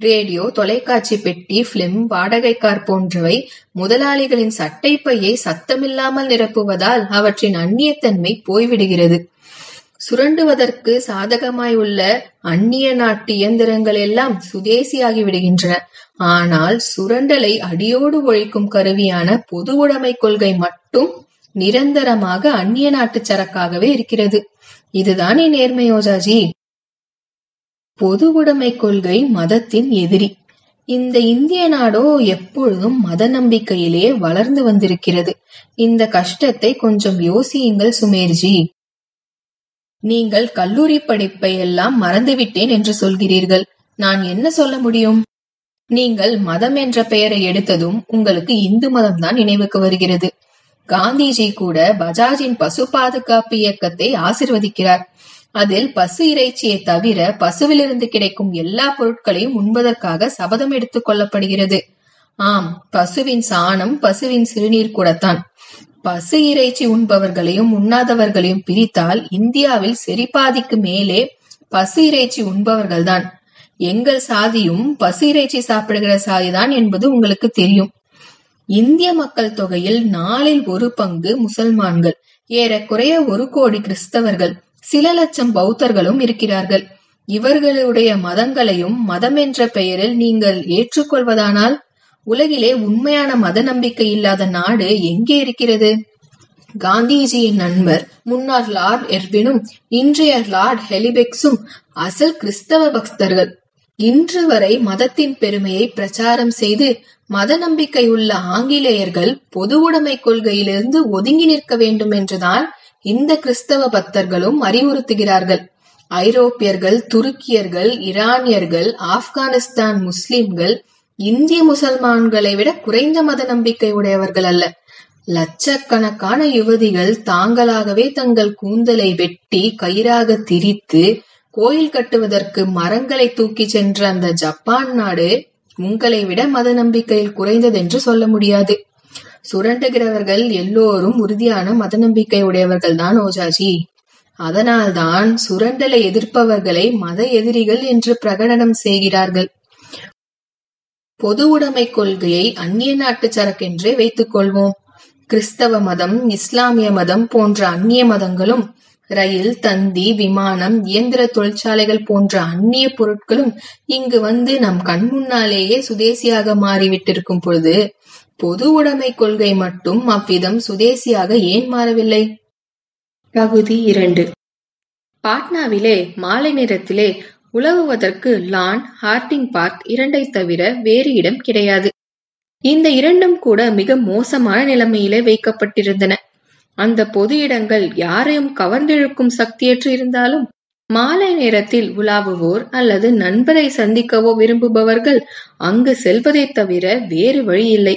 ரேடியோ தொலைக்காட்சி பெட்டி பிலிம் வாடகை கார் போன்றவை முதலாளிகளின் சட்டைப்பையை சத்தமில்லாமல் நிரப்புவதால் அவற்றின் அந்நியத்தன்மை போய்விடுகிறது. சுரண்டுவதற்கு சாதகமாய் உள்ள அந்நிய நாட்டு இயந்திரங்கள் எல்லாம் சுதேசியாகி விடுகின்றன. ஆனால் சுரண்டலை அடியோடு ஒழிக்கும் கருவியான பொது உடைமை கொள்கை மட்டும் நிரந்தரமாக அந்நிய நாட்டு சரக்காகவே இருக்கிறது. இதுதானே நேர்மை ஓஜாஜி பொது உடைமை கொள்கை மதத்தின் எதிரி. இந்த இந்திய நாடோ எப்பொழுதும் மத நம்பிக்கையிலேயே வளர்ந்து வந்திருக்கிறது. இந்த கஷ்டத்தை கொஞ்சம் யோசியுங்கள் சுமேர்ஜி. நீங்கள் கல்லூரி படிப்பை எல்லாம் மறந்துவிட்டேன் என்று சொல்கிறீர்கள். நான் என்ன சொல்ல முடியும்? நீங்கள் மதம் என்ற பெயரை எடுத்ததும் உங்களுக்கு இந்து மதம் தான் நினைவுக்கு வருகிறது. காந்திஜி கூட பஜாஜின் பசு பாதுகாப்பு இயக்கத்தை ஆசிர்வதிக்கிறார். அதில் பசு இறைச்சியை தவிர பசுவிலிருந்து கிடைக்கும் எல்லா பொருட்களையும் உண்பதற்காக சபதம் எடுத்துக் கொள்ளப்படுகிறது. ஆம் பசுவின் சாணம் பசுவின் சிறுநீர் கூடத்தான். பசு இறைச்சி உண்பவர்களையும் உண்ணாதவர்களையும் பிரித்தால் இந்தியாவில் செரிபாதிக்கு மேலே பசு இறைச்சி உண்பவர்கள்தான். எங்கள் சாதியும் பசு இறைச்சி சாப்பிடுகிற சாதிதான் என்பது உங்களுக்கு தெரியும். இந்திய மக்கள் தொகையில் நாலில் ஒரு பங்கு முசல்மான்கள். ஏறக்குறைய ஒரு கோடி கிறிஸ்தவர்கள். சில லட்சம் பௌத்தர்களும் இருக்கிறார்கள். இவர்களுடைய மதங்களையும் மதம் என்ற பெயரில் நீங்கள் ஏற்றுக்கொள்வதானால் உலகிலே உண்மையான மத நம்பிக்கை இல்லாத நாடு எங்கே இருக்கிறது? காந்திஜியின் நண்பர் முன்னாள் லார்ட் எர்வினும் இன்றைய லார்ட் ஹெலிபெக்ஸும் அசல் கிறிஸ்தவ பக்தர்கள். இன்று வரை மதத்தின் பெருமையை பிரச்சாரம் செய்து மத நம்பிக்கை உள்ள ஆங்கிலேயர்கள் பொது உடைமை கொள்கையிலிருந்து ஒதுங்கி நிற்க வேண்டும் என்றுதான் இந்த கிறிஸ்தவ பக்தர்களும் அறிவுறுத்துகிறார்கள். ஐரோப்பியர்கள் துருக்கியர்கள் ஈரானியர்கள் ஆப்கானிஸ்தான் முஸ்லிம்கள் இந்திய முசல்மான்களை விட குறைந்த மத நம்பிக்கை உடையவர்கள் அல்ல. லட்சக்கணக்கான யுவதிகள் தாங்களாகவே தங்கள் கூந்தலை வெட்டி கயிறாக திரித்து கோயில் கட்டுவதற்கு மரங்களை தூக்கி சென்ற அந்த ஜப்பான் நாடு உங்களை விட மத நம்பிக்கையில் குறைந்ததென்று சொல்ல முடியாது. சுரண்டுகிறவர்கள் எல்லோரும் உறுதியான மத நம்பிக்கை உடையவர்கள் தான் ஓஜாஜி. அதனால்தான் சுரண்டலை எதிர்ப்பவர்களை மத எதிரிகள் என்று பிரகடனம் செய்கிறார்கள். பொது உடைமை கொள்கையை அந்நிய நாட்டு சரக்கென்றே வைத்துக் கொள்வோம். கிறிஸ்தவ மதம் இஸ்லாமிய மதம் போன்ற அந்நிய மதங்களும் ரயில் தந்தி விமானம் இயந்திர தொழிற்சாலைகள் போன்ற அந்நிய பொருட்களும் இங்கு வந்து நம் கண் முன்னாலேயே சுதேசியாக மாறிவிட்டிருக்கும் பொழுது பொது உடைமை கொள்கை மட்டும் அவ்விதம் சுதேசியாக ஏன் மாறவில்லை? பகுதி இரண்டு. பாட்னாவிலே மாலை நேரத்திலே உலவுவதற்கு லான் ஹார்டிங் பார்க் இரண்டை தவிர வேறு இடம் கிடையாது. இந்த இரண்டும் கூட மிக மோசமான நிலைமையிலே வைக்கப்பட்டிருந்தன. அந்த பொது இடங்கள் யாரையும் கவர்ந்திழுக்கும் சக்தியற்று இருந்தாலும் மாலை நேரத்தில் உலாவுவோர் அல்லது நண்பரை சந்திக்கவோ விரும்புபவர்கள் அங்கு செல்வதை தவிர வேறு வழியில்லை.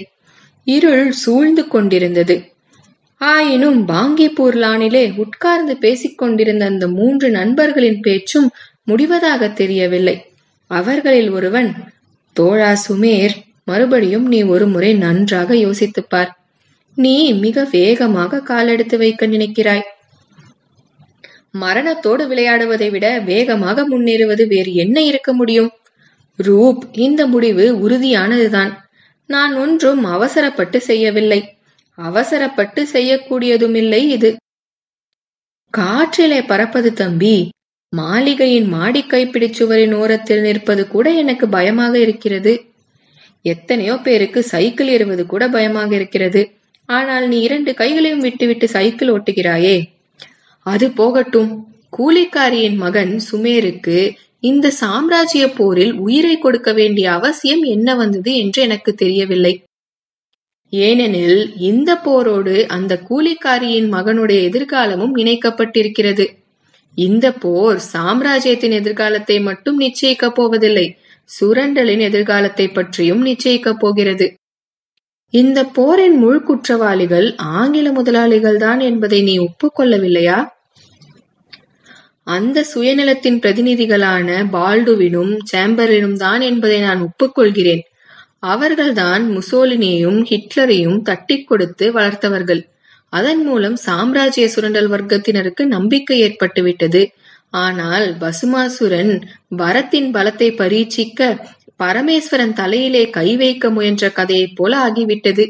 இருள் சூழ்ந்து கொண்டிருந்தது. ஆயினும் பாங்கிப்பூர் லானிலே உட்கார்ந்து பேசிக் கொண்டிருந்த அந்த மூன்று நண்பர்களின் பேச்சும் முடிவதாக தெரியவில்லை. அவர்களில் ஒருவன் தோழா சுமேர் மறுபடியும் நீ ஒரு முறை நன்றாக யோசித்துப்பார். நீ மிக வேகமாக காலெடுத்து வைக்க நினைக்கிறாய். மரணத்தோடு விளையாடுவதை விட வேகமாக முன்னேறுவது வேறு என்ன இருக்க முடியும்? ரூப் இந்த முடிவு உறுதியானதுதான். நான் ஒன்றும் அவசரப்பட்டு செய்யவில்லை. அவசரப்பட்டு செய்யக்கூடியதுமில்லை இது. காற்றிலே பறப்பது தம்பி மாளிகையின் மாடி கைப்பிடிச்சுவரின் ஓரத்தில் நிற்பது கூட எனக்கு பயமாக இருக்கிறது. எத்தனையோ பேருக்கு சைக்கிள் ஏறுவது கூட பயமாக இருக்கிறது. ஆனால் நீ இரண்டு கைகளையும் விட்டுவிட்டு சைக்கிள் ஓட்டுகிறாயே. அது போகட்டும். கூலிக்காரியின் மகன் சுமேருக்கு இந்த சாம்ராஜ்ய போரில் உயிரை கொடுக்க வேண்டிய அவசியம் என்ன வந்தது என்று எனக்கு தெரியவில்லை. ஏனெனில் இந்த போரோடு அந்த கூலிக்காரியின் மகனுடைய எதிர்காலமும் இணைக்கப்பட்டிருக்கிறது. இந்த போர் சாம்ராஜ்யத்தின் எதிர்காலத்தை மட்டும் நிச்சயிக்கப் போவதில்லை சுரண்டலின் எதிர்காலத்தை பற்றியும் நிச்சயிக்கப் போகிறது. இந்த போரின் முழு குற்றவாளிகள் ஆங்கில முதலாளிகள் தான் என்பதை நீ ஒப்புக்கொள்ளவில்லையா அந்த சுயநலத்தின் பிரதிநிதிகளான பால்டுவினும் சேம்பரினும் தான் என்பதை நான் ஒப்புக்கொள்கிறேன் அவர்கள்தான் முசோலினியையும் ஹிட்லரையும் தட்டி கொடுத்து வளர்த்தவர்கள். அதன் மூலம் சாம்ராஜ்ய சுரண்டல் வர்க்கத்தினருக்கு நம்பிக்கை ஏற்பட்டுவிட்டது. ஆனால் பசுமாசுரன் வரத்தின் பலத்தை பரீட்சிக்க பரமேஸ்வரன் தலையிலே கை வைக்க முயன்ற கதையைப் போல ஆகிவிட்டது.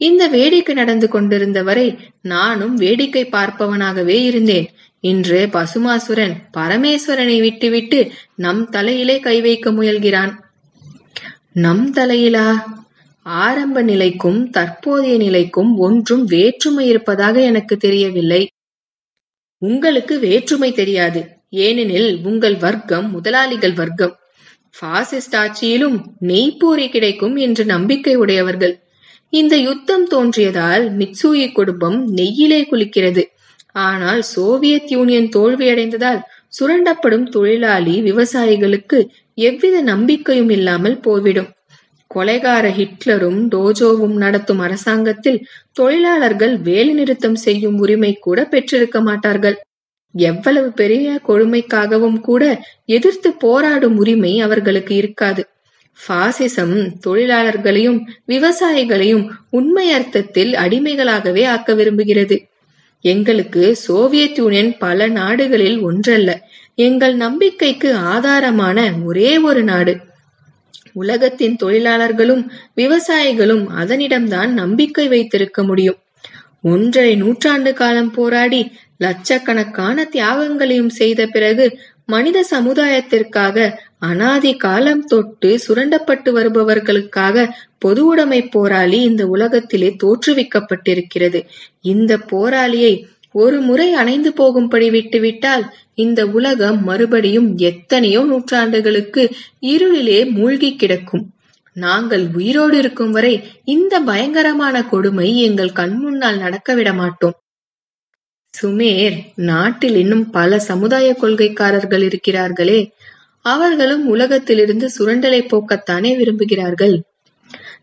இந்த வேடிக்கை நடந்து கொண்டிருந்தவரை நானும் வேடிக்கை பார்ப்பவனாகவே இருந்தேன். இன்று பசுமாசுரன் பரமேஸ்வரனை விட்டுவிட்டு நம் தலையிலே கை வைக்க முயல்கிறான். நம் தலையிலா? ஆரம்ப நிலைக்கும் தற்போதைய நிலைக்கும் ஒன்றும் வேற்றுமை இருப்பதாக எனக்கு தெரியவில்லை. உங்களுக்கு வேற்றுமை தெரியாது. ஏனெனில் உங்கள் வர்க்கம் முதலாளிகள் வர்க்கம். பாசிஸ்ட் ஆட்சியிலும் நெய்ப்பூரி கிடைக்கும் என்று நம்பிக்கை உடையவர்கள். இந்த யுத்தம் தோன்றியதால் மிட்சூயி குடும்பம் நெய்யிலே குளிக்கிறது. ஆனால் சோவியத் யூனியன் தோல்வியடைந்ததால் சுரண்டப்படும் தொழிலாளி விவசாயிகளுக்கு எவ்வித நம்பிக்கையும் இல்லாமல் போய்விடும். கொலைகார ஹிட்லரும் டோஜோவும் நடத்தும் அரசாங்கத்தில் தொழிலாளர்கள் வேலைநிறுத்தம் செய்யும் உரிமை கூட பெற்றிருக்க மாட்டார்கள். எவ்வளவு பெரிய கொடுமைக்காகவும் கூட எதிர்த்து போராடும் உரிமை அவர்களுக்கு இருக்காது. பாசிசம் தொழிலாளர்களையும் விவசாயிகளையும் உண்மை அர்த்தத்தில் அடிமைகளாகவே ஆக்க விரும்புகிறது. எங்களுக்கு சோவியத் யூனியன் பல நாடுகளில் ஒன்றல்ல. எங்கள் நம்பிக்கைக்கு ஆதாரமான ஒரே ஒரு நாடு. உலகத்தின் தொழிலாளர்களும் விவசாயிகளும் அதனிடம்தான் நம்பிக்கை வைத்திருக்க முடியும். ஒன்றரை நூற்றாண்டு காலம் போராடி லட்சக்கணக்கான தியாகங்களையும் செய்த பிறகு மனித சமுதாயத்திற்காக அனாதி காலம் தொட்டு சுரண்டப்பட்டு வருபவர்களுக்காக பொது உடைமை போராளி இந்த உலகத்திலே தோற்றுவிக்கப்பட்டிருக்கிறது. இந்த போராளியை ஒரு முறை அணைந்து போகும்படி விட்டுவிட்டால் இந்த உலகம் மறுபடியும் எத்தனையோ நூற்றாண்டுகளுக்கு இருளிலே மூழ்கி கிடக்கும். நாங்கள் உயிரோடு இருக்கும் வரை இந்த பயங்கரமான கொடுமை எங்கள் கண்முன்னால் நடக்க விட மாட்டோம். சுமேர் நாட்டில் இன்னும் பல சமுதாய கொள்கைக்காரர்கள் இருக்கிறார்களே. அவர்களும் உலகத்திலிருந்து சுரண்டலை போக்கத்தானே விரும்புகிறார்கள்.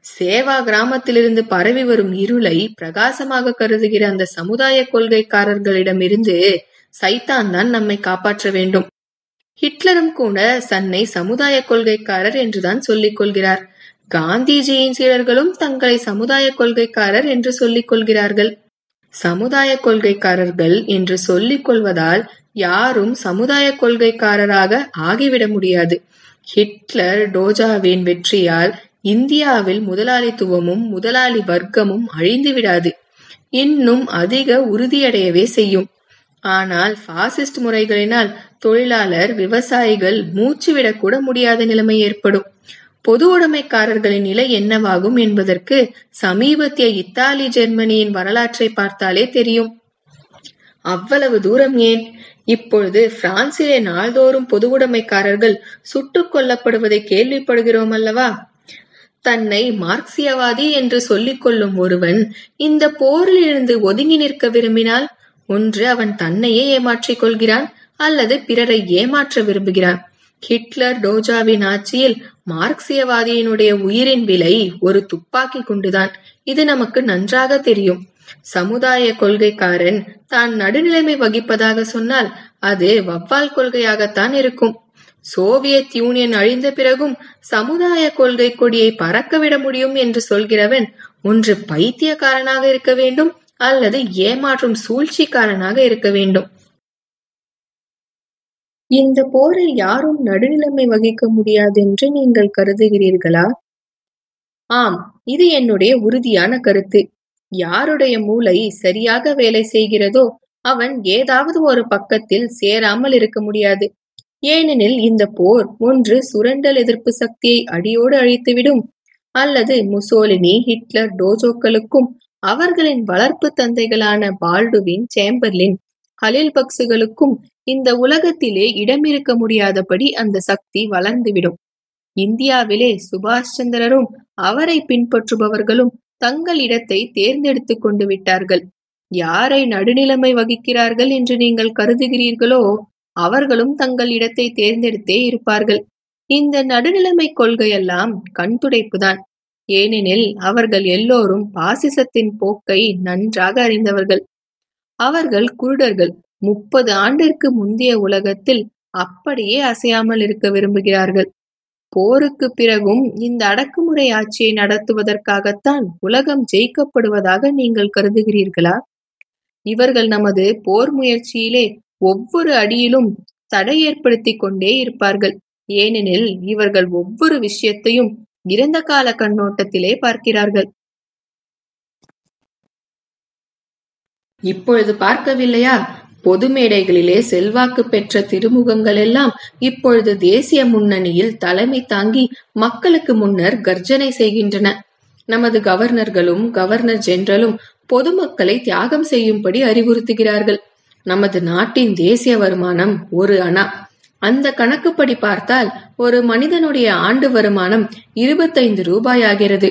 சேவா கிராமத்திலிருந்து பரவி வரும் இருளை பிரகாசமாக கருதுகிற அந்த சமுதாய கொள்கைக்காரர்களிடமிருந்து சைத்தான் தான் நம்மை காப்பாற்ற வேண்டும். ஹிட்லரும் கூட தன்னை சமுதாய கொள்கைக்காரர் என்றுதான் சொல்லிக் கொள்கிறார். காந்திஜியின் சீடர்களும் தங்களை சமுதாய கொள்கைக்காரர் என்று சொல்லிக் கொள்கிறார்கள். சமுதாய கொள்கைக்காரர்கள் என்று சொல்லிக் கொள்வதால் யாரும் சமுதாய கொள்கைக்காரராக ஆகிவிட முடியாது. ஹிட்லர் டோஜாவின் வெற்றியால் இந்தியாவில் முதலாளித்துவமும் முதலாளி வர்க்கமும் அழிந்து விடாது. இன்னும் அதிக உறுதியடையவே செய்யும். ஆனால் பாசிஸ்ட் முறைகளினால் தொழிலாளர் விவசாயிகள் மூச்சுவிடக்கூட முடியாத நிலைமை ஏற்படும். பொது உடைமைக்காரர்களின் நிலை என்னவாகும் என்பதற்கு சமீபத்திய இத்தாலி ஜெர்மனியின் வரலாற்றை பார்த்தாலே தெரியும். அவ்வளவு தூரம் ஏன்? இப்பொழுது பிரான்சிலே நாள்தோறும் பொது உடைமைக்காரர்கள் சுட்டுக் கொல்லப்படுவதை கேள்விப்படுகிறோம் அல்லவா? தன்னை மார்க்சியவாதி என்று சொல்லிக் கொள்ளும் ஒருவன் இந்த போரில் இருந்து ஒதுங்கி நிற்க விரும்பினால் ஒன்று அவன் தன்னையே ஏமாற்றிக் கொள்கிறான் அல்லது பிறரை ஏமாற்ற விரும்புகிறான். ஹிட்லர் டோஜாவின் ஆட்சியில் மார்க்சியவாதியினுடைய உயிரின் விலை ஒரு துப்பாக்கி குண்டுதான். இது நமக்கு நன்றாக தெரியும். சமுதாய கொள்கைக்காரன் தான் நடுநிலைமை வகிப்பதாக சொன்னால் அது வவ்வால் கொள்கையாகத்தான் இருக்கும். சோவியத் யூனியன் அழிந்த பிறகும் சமுதாய கொள்கை கொடியை பறக்கவிட முடியும் என்று சொல்கிறவன் ஒன்று பைத்தியக்காரனாக இருக்க வேண்டும் அல்லது ஏமாற்றும் சூழ்ச்சிக்காரனாக இருக்க வேண்டும். இந்த போரில் யாரும் நடுநிலைமை வகிக்க முடியாது என்று நீங்கள் கருதுகிறீர்களா? ஆம் இது என்னுடைய உறுதியான கருத்து. யாருடைய மூளை சரியாக வேலை செய்கிறதோ அவன் ஏதாவது ஒரு பக்கத்தில் சேராமல் இருக்க முடியாது. ஏனெனில் இந்த போர் ஒன்று சுரண்டல் எதிர்ப்பு சக்தியை அடியோடு அழித்துவிடும். அல்லது முசோலினி ஹிட்லர் டோஜோக்களுக்கும் அவர்களின் வளர்ப்பு தந்தைகளான பால்டுவின் சேம்பர்லின் ஹலில் பக்சுகளுக்கும் இந்த உலகத்திலே இடமிருக்க முடியாதபடி அந்த சக்தி வளர்ந்துவிடும். இந்தியாவிலே சுபாஷ் சந்திரரும் அவரை பின்பற்றுபவர்களும் தங்கள் இடத்தை தேர்ந்தெடுத்துக் கொண்டு விட்டார்கள். யாரை நடுநிலைமை வகிக்கிறார்கள் என்று நீங்கள் கருதுகிறீர்களோ? அவர்களும் தங்கள் இடத்தை தேர்ந்தெடுத்தே இருப்பார்கள். இந்த நடுநிலைமை கொள்கையெல்லாம் கண்துடைப்புதான் ஏனெனில் அவர்கள் எல்லோரும் பாசிசத்தின் போக்கை நன்றாக அறிந்தவர்கள். அவர்கள் குருடர்கள். முப்பது ஆண்டிற்கு முந்தைய உலகத்தில் அப்படியே அசையாமல் இருக்க விரும்புகிறார்கள். போருக்கு பிறகும் இந்த அடக்குமுறை ஆட்சியை நடத்துவதற்காகத்தான் உலகம் ஜெயிக்கப்படுவதாக நீங்கள் கருதுகிறீர்களா? இவர்கள் நமது போர் முயற்சியிலே ஒவ்வொரு அடியிலும் தடை ஏற்படுத்திக் கொண்டே இருப்பார்கள். ஏனெனில் இவர்கள் ஒவ்வொரு விஷயத்தையும் இறந்த கால கண்ணோட்டத்திலே பார்க்கிறார்கள். இப்பொழுது பார்க்கவில்லையா? பொது மேடைகளிலே செல்வாக்கு பெற்ற திருமுகங்கள் எல்லாம் இப்பொழுது தேசிய முன்னணியில் தலைமை தாங்கி மக்களுக்கு முன்னர் கர்ஜனை செய்கின்றன. நமது கவர்னர்களும் கவர்னர் ஜெனரலும் பொதுமக்களை தியாகம் செய்யும்படி அறிவுறுத்துகிறார்கள். நமது நாட்டின் தேசிய வருமானம் ஒரு அணா. அந்த கணக்குப்படி பார்த்தால் ஒரு மனிதனுடைய ஆண்டு வருமானம் இருபத்தைந்து ரூபாய் ஆகிறது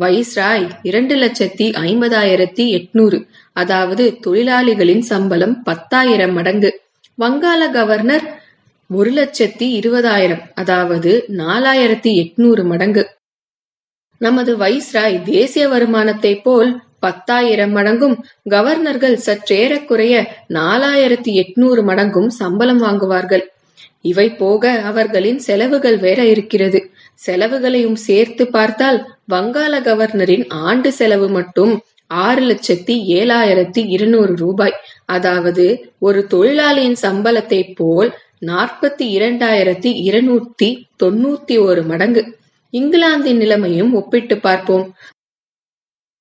வைஸ்ராய் இரண்டு லட்சத்தி ஐம்பதாயிரத்தி எட்நூறு. அதாவது தொழிலாளிகளின் சம்பளம் பத்தாயிரம் மடங்கு. வங்காள கவர்னர் ஒரு லட்சத்தி இருபதாயிரம். அதாவது நாலாயிரத்தி எட்நூறு மடங்கு. நமது வைஸ்ராய் தேசிய வருமானத்தை போல் பத்தாயிரம் மடங்கும் கவர்னர்கள் சற்றேறக்குறைய நாலாயிரத்தி எட்நூறு மடங்கும் சம்பளம் வாங்குவார்கள். இவை போக அவர்களின் செலவுகள் வேற இருக்கிறது. செலவுகளையும் சேர்த்து பார்த்தால் வங்காள கவர்னரின் ஆண்டு செலவு மட்டும் ஆறு லட்சத்தி ஏழாயிரத்தி இருநூறு ரூபாய். அதாவது ஒரு தொழிலாளியின் சம்பளத்தை போல் நாற்பத்தி இரண்டாயிரத்தி இருநூத்தி தொண்ணூத்தி ஒரு மடங்கு. இங்கிலாந்தின் நிலைமையும் ஒப்பிட்டு பார்ப்போம்.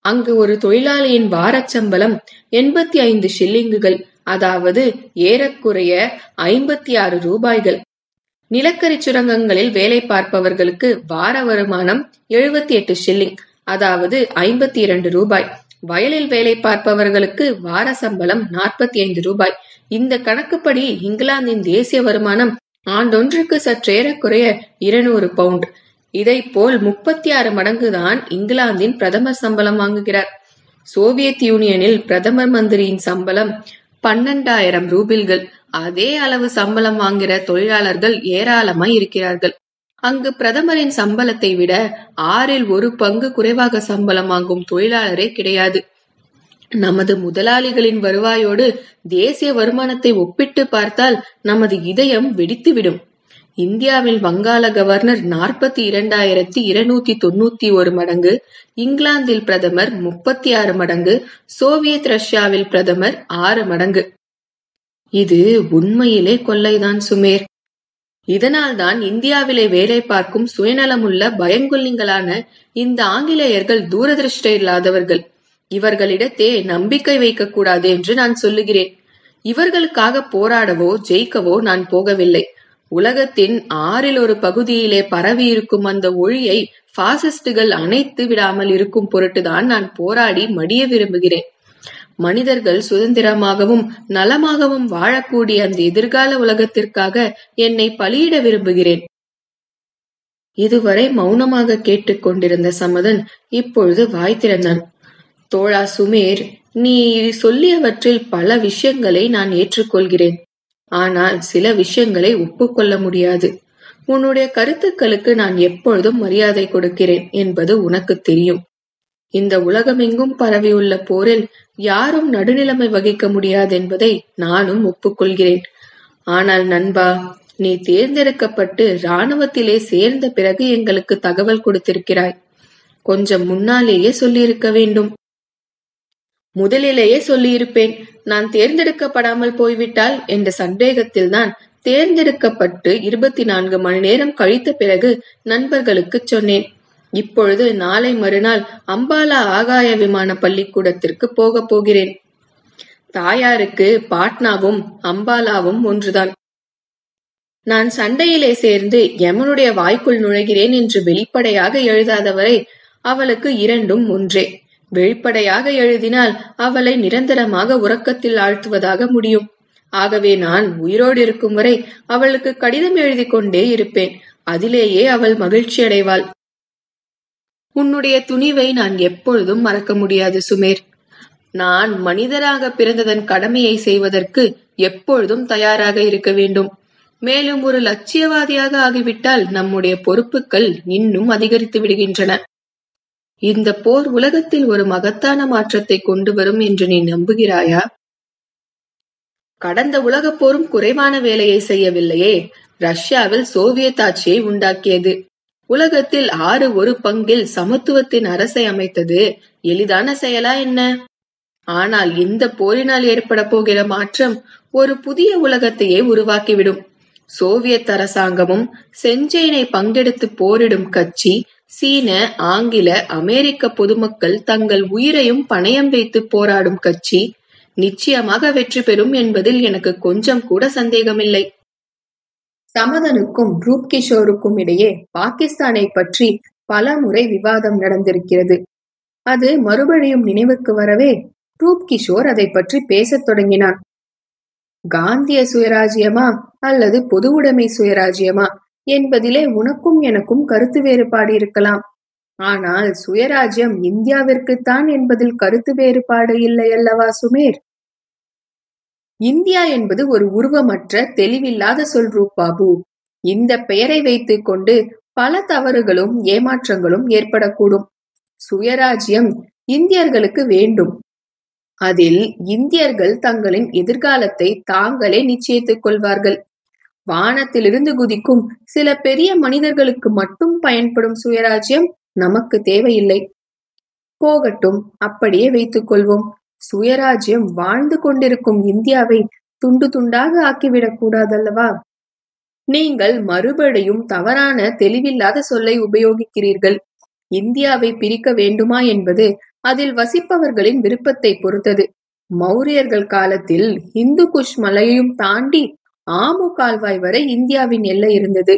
அங்கு ஒரு தொழிலாளியின் வாரச்சம்பளம் எண்பத்தி ஐந்து ஷில்லிங்குகள் அதாவது ஏறக்குறைய ஐம்பத்தி ஆறு ரூபாய்கள். நிலக்கரி சுரங்கங்களில் வேலை பார்ப்பவர்களுக்கு வார வருமானம் எழுபத்தி எட்டு ஷில்லிங் அதாவது ஐம்பத்தி இரண்டு ரூபாய். வயலில் வேலை பார்ப்பவர்களுக்கு வார சம்பளம் நாற்பத்தி ஐந்து ரூபாய். இந்த கணக்குப்படி இங்கிலாந்தின் தேசிய வருமானம் ஆண்டொன்றுக்கு சற்றேறக்குறைய இருநூறு பவுண்ட். இதைப்போல் போல் முப்பத்தி ஆறு மடங்குதான் இங்கிலாந்தின் பிரதமர் சம்பளம் வாங்குகிறார். சோவியத் யூனியனில் பிரதமர் மந்திரியின் சம்பளம் பன்னெண்டாயிரம் ரூபில்கள். அதே அளவு சம்பளம் வாங்குகிற தொழிலாளர்கள் ஏராளமாய் இருக்கிறார்கள். அங்கு பிரதமரின் சம்பளத்தை விட ஆறில் ஒரு பங்கு குறைவாக சம்பளம் வாங்கும் தொழிலாளரே கிடையாது. நமது முதலாளிகளின் வருவாயோடு தேசிய வருமானத்தை ஒப்பிட்டு பார்த்தால் நமது இதயம் வெடித்துவிடும். இந்தியாவில் வங்காள கவர்னர் நாற்பத்தி இரண்டாயிரத்தி இருநூத்தி தொண்ணூத்தி ஒரு மடங்கு இங்கிலாந்தில் பிரதமர் முப்பத்தி ஆறு மடங்கு சோவியத் ரஷ்யாவில் பிரதமர் ஆறு மடங்கு. இது உண்மையிலே கொள்ளைதான் சுமேர். இதனால்தான் இந்தியாவிலே வேலை பார்க்கும் சுயநலமுள்ள பயங்கொல்லிங்களான இந்த ஆங்கிலேயர்கள் தூரதிருஷ்ட இல்லாதவர்கள். இவர்களிடத்தே நம்பிக்கை வைக்கக்கூடாது என்று நான் சொல்லுகிறேன். இவர்களுக்காக போராடவோ ஜெயிக்கவோ நான் போகவில்லை. உலகத்தின் ஆறில் ஒரு பகுதியிலே பரவி இருக்கும் அந்த ஒளியை பாசிஸ்டுகள் அணைத்து விடாமல் இருக்கும் பொருட்டுதான் நான் போராடி மடிய விரும்புகிறேன். மனிதர்கள் சுதந்திரமாகவும் நலமாகவும் வாழக்கூடிய அந்த எதிர்கால உலகத்திற்காக என்னை பலியிட விரும்புகிறேன். இதுவரை மௌனமாக கேட்டுக்கொண்டிருந்த சமதன் இப்பொழுது வாய் திறந்தான். தோழா சுமேர் நீ சொல்லியவற்றில் பல விஷயங்களை நான் ஏற்றுக்கொள்கிறேன். ஆனால் சில விஷயங்களை ஒப்புக்கொள்ள முடியாது. உன்னுடைய கருத்துக்களுக்கு நான் எப்பொழுதும் மரியாதை கொடுக்கிறேன் என்பது உனக்கு தெரியும். இந்த உலகமெங்கும் பரவியுள்ள போரில் யாரும் நடுநிலைமை வகிக்க முடியாது என்பதை நானும் ஒப்புக்கொள்கிறேன். ஆனால் நண்பா நீ தேர்ந்தெடுக்கப்பட்டு ராணுவத்திலே சேர்ந்த பிறகு எங்களுக்கு தகவல் கொடுத்திருக்கிறாய். கொஞ்சம் முன்னாலேயே சொல்லியிருக்க வேண்டும். முதலிலேயே சொல்லியிருப்பேன். நான் தேர்ந்தெடுக்கப்படாமல் போய்விட்டால் என்ற சந்தேகத்தில்தான் தேர்ந்தெடுக்கப்பட்டு இருபத்தி நான்கு மணி நேரம் கழித்த பிறகு நண்பர்களுக்கு சொன்னேன். இப்பொழுது நாளை மறுநாள் அம்பாலா ஆகாய விமான பள்ளிக்கூடத்திற்கு போகப் போகிறேன். தாயாருக்கு பாட்னாவும் அம்பாலாவும் ஒன்றுதான். நான் சண்டையிலே சேர்ந்து யமனுடைய வாய்க்குள் நுழைகிறேன் என்று வெளிப்படையாக எழுதாதவரை அவளுக்கு இரண்டும் ஒன்றே. வெளிப்படையாக எழுதினால் அவளை நிரந்தரமாக உறக்கத்தில் ஆழ்த்துவதாக முடியும். ஆகவே நான் உயிரோடு இருக்கும் வரை அவளுக்கு கடிதம் எழுதி கொண்டே இருப்பேன். அதிலேயே அவள் மகிழ்ச்சி அடைவாள். உன்னுடைய துணிவை நான் எப்பொழுதும் மறக்க முடியாது சுமேர். நான் மனிதராக பிறந்ததன் கடமையை செய்வதற்கு எப்பொழுதும் தயாராக இருக்க வேண்டும். மேலும் ஒரு லட்சியவாதியாக ஆகிவிட்டால் நம்முடைய பொறுப்புகள் இன்னும் அதிகரித்து விடுகின்றன. இந்த போர் உலகத்தில் ஒரு மகத்தான மாற்றத்தை கொண்டு வரும் என்று நீ நம்புகிறாயா? கடந்த உலகப் போரும் குறைவான வேலையை செய்யவில்லையே. ரஷ்யாவில் சோவியத் ஆட்சியை உண்டாக்கியது. உலகத்தில் ஆறு ஒரு பங்கில் சமத்துவத்தின் அரசை அமைத்தது. எளிதான செயலா என்ன? ஆனால் இந்த போரினால் ஏற்பட போகிற மாற்றம் ஒரு புதிய உலகத்தையே உருவாக்கிவிடும். சோவியத் அரசாங்கமும் செஞ்சேனை பங்கெடுத்து போரிடும் கட்சி சீன ஆங்கில அமெரிக்க பொதுமக்கள் தங்கள் உயிரையும் பணயம் வைத்து போராடும் கட்சி நிச்சயமாக வெற்றி பெறும் என்பதில் எனக்கு கொஞ்சம் கூட சந்தேகமில்லை. சமதனுக்கும் ரூப் கிஷோருக்கும் இடையே பாகிஸ்தானை பற்றி பல முறை விவாதம் நடந்திருக்கிறது. அது மறுபடியும் நினைவுக்கு வரவே ரூப் கிஷோர் அதை பற்றி பேசத் தொடங்கினான் காந்திய சுயராஜ்யமா அல்லது பொதுவுடைமை சுயராஜ்யமா என்பதிலே உனக்கும் எனக்கும் கருத்து வேறுபாடு இருக்கலாம். ஆனால் சுயராஜ்யம் இந்தியாவிற்குத்தான் என்பதில் கருத்து வேறுபாடு இல்லை அல்லவா சுமேர்? இந்தியா என்பது ஒரு உருவமற்ற தெளிவில்லாத சொல் ரூபாபு இந்த பெயரை வைத்துக் கொண்டு பல தவறுகளும் ஏமாற்றங்களும் ஏற்படக்கூடும். சுயராஜ்யம் இந்தியர்களுக்கு வேண்டும். அதில் இந்தியர்கள் தங்களின் எதிர்காலத்தை தாங்களே நிச்சயித்துக் கொள்வார்கள். வானத்திலிருந்து குதிக்கும் சில பெரிய மனிதர்களுக்கு மட்டும் பயன்படும் சுயராஜ்யம் நமக்கு தேவையில்லை. போகட்டும் அப்படியே வைத்துக் கொள்வோம். சுயராஜ்யம் வாழ்ந்து கொண்டிருக்கும் இந்தியாவை துண்டு துண்டாக ஆக்கிவிடக் கூடாதல்லவா? நீங்கள் மறுபடியும் தவறான தெளிவில்லாத சொல்லை உபயோகிக்கிறீர்கள். இந்தியாவை பிரிக்க வேண்டுமா என்பது அதில் வசிப்பவர்களின் விருப்பத்தை பொறுத்தது. மௌரியர்கள் காலத்தில் இந்து குஷ் மலையையும் தாண்டி ஆமு கால்வாய் வரை இந்தியாவின் எல்லை இருந்தது.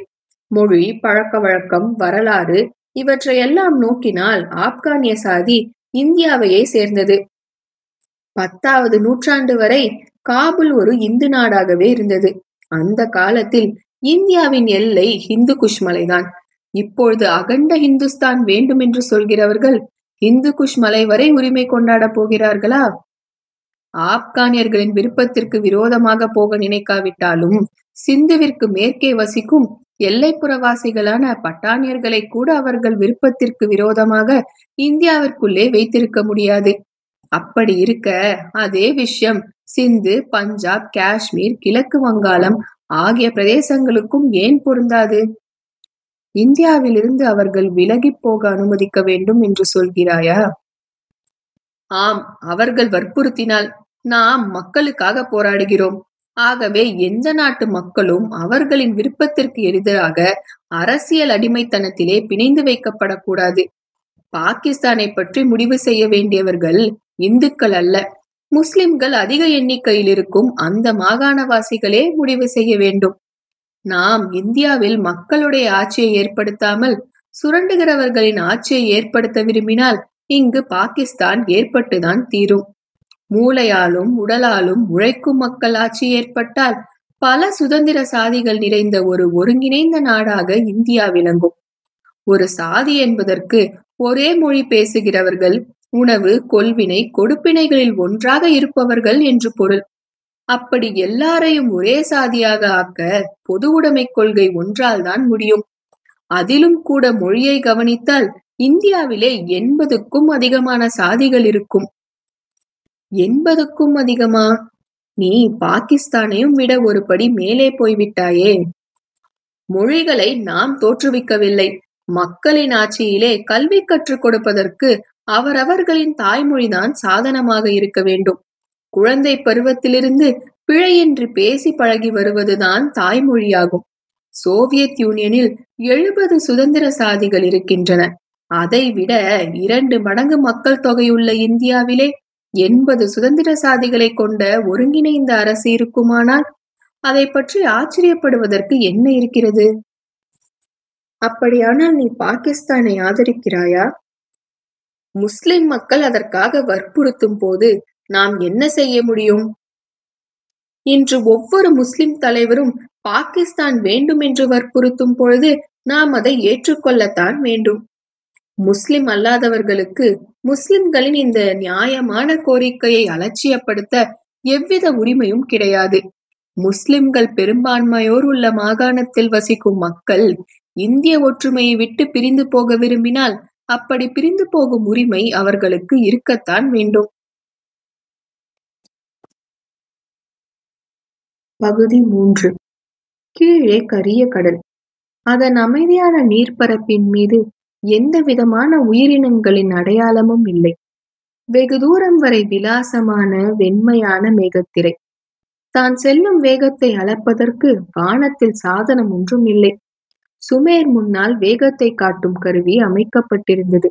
மொழி பழக்க வழக்கம் வரலாறு இவற்றையெல்லாம் நோக்கினால் ஆப்கானிய சாதி இந்தியாவையே சேர்ந்தது. பத்தாவது நூற்றாண்டு வரை காபுல் ஒரு இந்து நாடாகவே இருந்தது. அந்த காலத்தில் இந்தியாவின் எல்லை இந்து குஷ் மலைதான் இப்பொழுது அகண்ட இந்துஸ்தான் வேண்டும் என்று சொல்கிறவர்கள் இந்து குஷ் மலை வரை உரிமை கொண்டாடப் போகிறார்களா? ஆப்கானியர்களின் விருப்பத்திற்கு விரோதமாக போக நினைக்காவிட்டாலும் சிந்துவிற்கு மேற்கே வசிக்கும் எல்லைப்புறவாசிகளான பட்டானியர்களை கூட அவர்கள் விருப்பத்திற்கு விரோதமாக இந்தியாவிற்குள்ளே வைத்திருக்க முடியாது. அப்படி இருக்க அதே விஷயம் சிந்து பஞ்சாப் காஷ்மீர் கிழக்கு வங்காளம் ஆகிய பிரதேசங்களுக்கும் ஏன் பொருந்தாது? இந்தியாவிலிருந்து அவர்கள் விலகிப் போக அனுமதிக்க வேண்டும் என்று சொல்கிறாயா? ஆம் அவர்கள் வற்புறுத்தினால் நாம் மக்களுக்காக போராடுகிறோம். ஆகவே எந்த நாட்டு மக்களும் அவர்களின் விருப்பத்திற்கு எதிராக அரசியல் அடிமைத்தனத்திலே பிணைந்து வைக்கப்படக்கூடாது. பாகிஸ்தானை பற்றி முடிவு செய்ய வேண்டியவர்கள் இந்துக்கள் அல்ல. முஸ்லிம்கள் அதிக எண்ணிக்கையில் இருக்கும் அந்த மாகாணவாசிகளே முடிவு செய்ய வேண்டும். நாம் இந்தியாவில் மக்களுடைய ஆட்சியை ஏற்படுத்தாமல் சுரண்டுகிறவர்களின் ஆட்சியை ஏற்படுத்த விரும்பினால் இங்கு பாகிஸ்தான் ஏற்பட்டுதான் தீரும். மூளையாலும் உடலாலும் உழைக்கும் மக்கள் ஆட்சி ஏற்பட்டால் பல சுதந்திர சாதிகள் நிறைந்த ஒரு ஒருங்கிணைந்த நாடாக இந்தியா விளங்கும். ஒரு சாதி என்பதற்கு ஒரே மொழி பேசுகிறவர்கள் உணவு கொள்வினை கொடுப்பினைகளில் ஒன்றாக இருப்பவர்கள் என்று பொருள். அப்படி எல்லாரையும் ஒரே சாதியாக ஆக்க பொது உடைமை கொள்கை ஒன்றால் தான் முடியும். அதிலும் கூட மொழியை கவனித்தால் இந்தியாவிலே எண்பதுக்கும் அதிகமான சாதிகள் இருக்கும். எண்பதுக்கும் அதிகமா? நீ பாகிஸ்தானையும் விட ஒரு படி மேலே போய்விட்டாயே. மொழிகளை நாம் தோற்றுவிக்கவில்லை. மக்களின் ஆட்சியிலே கல்வி கற்றுக் கொடுப்பதற்கு அவரவர்களின் தாய்மொழிதான் சாதனமாக இருக்க வேண்டும். குழந்தை பருவத்திலிருந்து பிழையின்றி பேசி பழகி வருவதுதான் தாய்மொழியாகும். சோவியத் யூனியனில் எழுபது சுதந்திர சாதிகள் இருக்கின்றன. அதை விட இரண்டு மடங்கு மக்கள் தொகையுள்ள இந்தியாவிலே எண்பது சுதந்திர சாதிகளை கொண்ட ஒருங்கிணைந்த அரசு இருக்குமானால் அதை பற்றி ஆச்சரியப்படுவதற்கு என்ன இருக்கிறது? அப்படியானால் நீ பாகிஸ்தானை ஆதரிக்கிறாயா? முஸ்லிம் மக்கள் அதற்காக வற்புறுத்தும் போது நாம் என்ன செய்ய முடியும்? இன்று ஒவ்வொரு முஸ்லிம் தலைவரும் பாகிஸ்தான் வேண்டும் என்று வற்புறுத்தும் பொழுது நாம் அதை ஏற்றுக்கொள்ளத்தான் வேண்டும். முஸ்லிம் அல்லாதவர்களுக்கு முஸ்லிம்களின் இந்த நியாயமான கோரிக்கையை அலட்சியப்படுத்த எவ்வித உரிமையும் கிடையாது. முஸ்லிம்கள் பெரும்பான்மையோர் உள்ள மாகாணத்தில் வசிக்கும் மக்கள் இந்திய ஒற்றுமையை விட்டு பிரிந்து போக விரும்பினால் அப்படி பிரிந்து போகும் உரிமை அவர்களுக்கு இருக்கத்தான் வேண்டும். பகுதி மூன்று. கீழே கரிய கடல். அதன் அமைதியான நீர்ப்பரப்பின் மீது எந்த விதமான உயிரினங்களின் அடையாளமும் இல்லை. வெகு தூரம் வரை விலாசமான வெண்மையான மேகத்திரை. தான் செல்லும் வேகத்தை அளப்பதற்கு வானத்தில் சாதனம் ஒன்றும் இல்லை. சுமேர் முன்னால் வேகத்தை காட்டும் கருவி அமைக்கப்பட்டிருந்தது.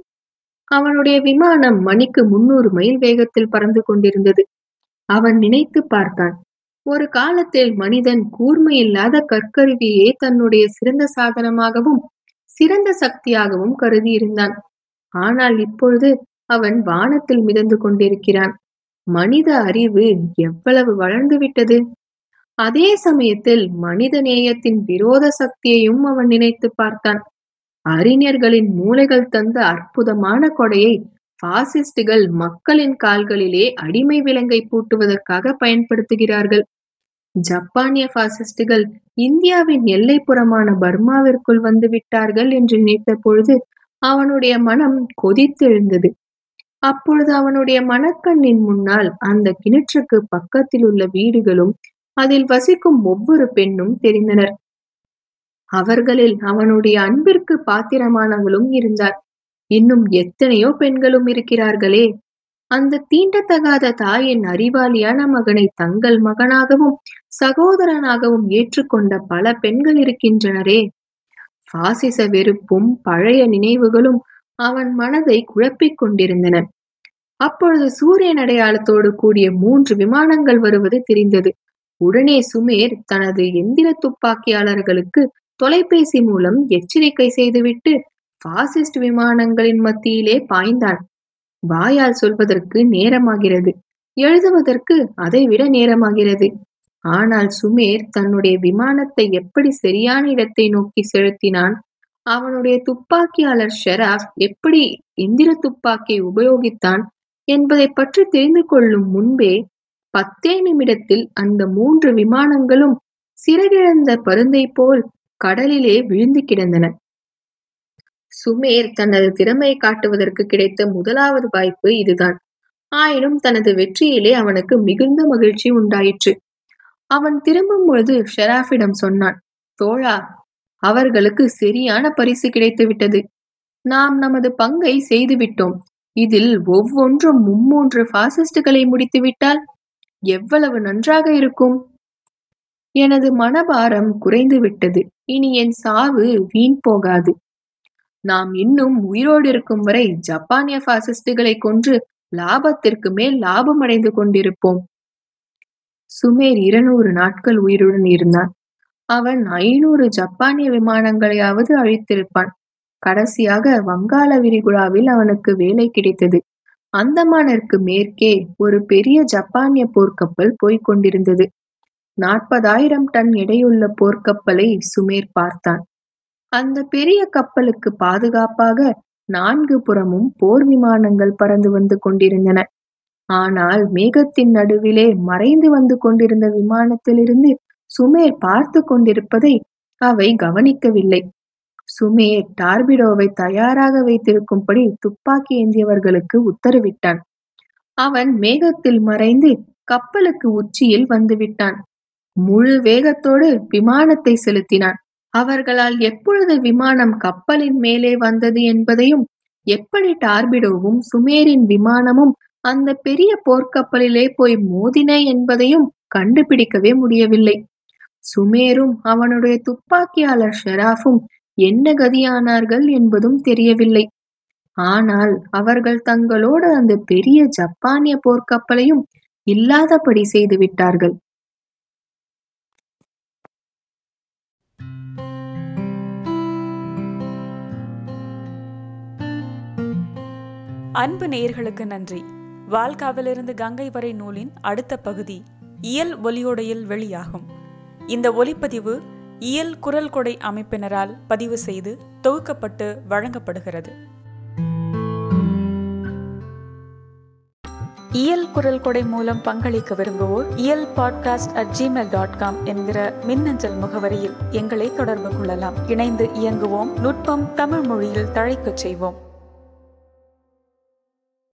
அவனுடைய விமானம் மணிக்கு முன்னூறு மைல் வேகத்தில் பறந்து கொண்டிருந்தது. அவன் நினைத்து பார்த்தான். ஒரு காலத்தில் மனிதன் கூர்மையில்லாத கற்கருவியே தன்னுடைய சிறந்த சாதனமாகவும் சிறந்த சக்தியாகவும் கருதி இருந்தான் ஆனால் இப்பொழுது அவன் வானத்தில் மிதந்து கொண்டிருக்கிறான். மனித அறிவு எவ்வளவு வளர்ந்து விட்டது? அதே சமயத்தில் மனித நேயத்தின் விரோத சக்தியையும் அவன் நினைத்து பார்த்தான். அறிஞர்களின் மூளைகள் தந்த அற்புதமான கொடையை பாசிஸ்டுகள் மக்களின் கால்களிலே அடிமை விலங்கை பூட்டுவதற்காக பயன்படுத்துகிறார்கள். ஜப்பானிய பாசிஸ்டுகள் இந்தியாவின் எல்லைப்புறமான பர்மாவிற்குள் வந்து விட்டார்கள் என்று நினைத்த பொழுது அவனுடைய மனம் கொதித்தெழுந்தது. அப்பொழுது அவனுடைய மனக்கண்ணின் முன்னால் அந்த கிணற்றுக்கு பக்கத்தில் உள்ள வீடுகளும் அதில் வசிக்கும் ஒவ்வொரு பெண்ணும் தெரிந்தனர். அவர்களில் அவனுடைய அன்பிற்கு பாத்திரமானவளும் இருந்தார் இன்னும் எத்தனையோ பெண்களும் இருக்கிறார்களே. அந்த தீண்டத்தகாத தாயின் அறிவாளியான மகனை தங்கள் மகனாகவும் சகோதரனாகவும் ஏற்றுக்கொண்ட பல பெண்கள் இருக்கின்றனரே. பாசிச வெறுப்பும் பழைய நினைவுகளும் அவன் மனதை குழப்பிக் கொண்டிருந்தன. அப்பொழுது சூரியன் அடையாளத்தோடு கூடிய மூன்று விமானங்கள் வருவது தெரிந்தது. உடனே சுமேர் தனது எந்திர துப்பாக்கியாளர்களுக்கு தொலைபேசி மூலம் எச்சரிக்கை செய்துவிட்டு பாசிஸ்ட் விமானங்களின் மத்தியிலே பாய்ந்தான் வாயால் சொல்வதற்கு நேரமாகிறது. எழுதுவதற்கு அதைவிட நேரமாகிறது. ஆனால் சுமேர் தன்னுடைய விமானத்தை எப்படி சரியான இடத்தை நோக்கி செலுத்தினான்? அவனுடைய துப்பாக்கியாளர் ஷெராப் எப்படி எந்திர துப்பாக்கியை உபயோகித்தான் என்பதை பற்றி தெரிந்து கொள்ளும் முன்பே பத்தே நிமிடத்தில் அந்த மூன்று விமானங்களும் சிறகிழந்த பருந்தை போல் கடலிலே விழுந்து கிடந்தன. சுமேர் தனது திறமையை காட்டுவதற்கு கிடைத்த முதலாவது வாய்ப்பு இதுதான். ஆயினும் தனது வெற்றியிலே அவனுக்கு மிகுந்த மகிழ்ச்சி உண்டாயிற்று. அவன் திரும்பும் பொழுது ஷெராஃபிடம் சொன்னான் தோழா அவர்களுக்கு சரியான பரிசு கிடைத்து விட்டது நாம் நமது பங்கை செய்துவிட்டோம். இதில் ஒவ்வொன்றும் மும்மூன்று பாசிஸ்டுகளை முடித்துவிட்டால் எவ்வளவு நன்றாக இருக்கும்? எனது மனபாரம் குறைந்து விட்டது இனி என் சாவு வீண் போகாது. நாம் இன்னும் உயிரோடு இருக்கும் வரை ஜப்பானிய பாசிஸ்டுகளை கொன்று லாபத்திற்கு மேல் லாபம் அடைந்து கொண்டிருப்போம். சுமேர் இருநூறு நாட்கள் உயிருடன் இருந்தான். அவன் ஐநூறு ஜப்பானிய விமானங்களையாவது அழித்திருப்பான். கடைசியாக வங்காள விரிகுடாவில் அவனுக்கு வேலை கிடைத்தது. அந்தமானிற்கு மேற்கே ஒரு பெரிய ஜப்பானிய போர்க்கப்பல் போய்க் கொண்டிருந்தது. நாற்பதாயிரம் டன் எடையுள்ள போர்க்கப்பலை சுமேர் பார்த்தான். அந்த பெரிய கப்பலுக்கு பாதுகாப்பாக நான்கு புறமும் போர் விமானங்கள் பறந்து வந்து கொண்டிருந்தன. ஆனால் மேகத்தின் நடுவிலே மறைந்து வந்து கொண்டிருந்த விமானத்திலிருந்து சுமேர் பார்த்து கொண்டிருப்பதை அவை கவனிக்கவில்லை. சுமேர் டார்பிடோவை தயாராக வைத்திருக்கும்படி துப்பாக்கி ஏந்தியவர்களுக்கு உத்தரவிட்டான். அவன் மேகத்தில் மறைந்து கப்பலுக்கு உச்சியில் வந்துவிட்டான். முழு வேகத்தோடு விமானத்தை செலுத்தினான். அவர்களால் எப்பொழுது விமானம் கப்பலின் மேலே வந்தது என்பதையும் எப்படி டார்பிடோவும் சுமேரின் விமானமும் அந்த பெரிய போர்க்கப்பலிலே போய் மோதின என்பதையும் கண்டுபிடிக்கவே முடியவில்லை. சுமேரும் அவனுடைய துப்பாக்கியாளர் ஷெராஃபும் என்ன கதியானார்கள் என்பதும் தெரியவில்லை. ஆனால் அவர்கள் தங்களோடு அந்த பெரிய ஜப்பானிய போர்க்கப்பலையும் இல்லாதபடி செய்து விட்டார்கள். அன்பு நேயர்களுக்கு நன்றி. வால்காவிலிருந்து கங்கை வரை நூலின் அடுத்த பகுதி இயல் ஒலியோடையில் வெளியாகும். இந்த ஒலிப்பதிவு இயல் குரல் கொடை அமைப்பினரால் பதிவு செய்து தொகுக்கப்பட்டு வழங்கப்படுகிறது. இயல் குரல் கொடை மூலம் பங்களிக்க விரும்புவோர் Iyal podcast at Gmail dot com என்கிற மின்னஞ்சல் முகவரியில் எங்களை தொடர்பு கொள்ளலாம். இணைந்து இயங்குவோம். நுட்பம் தமிழ் மொழியில் தழைக்கச் செய்வோம்.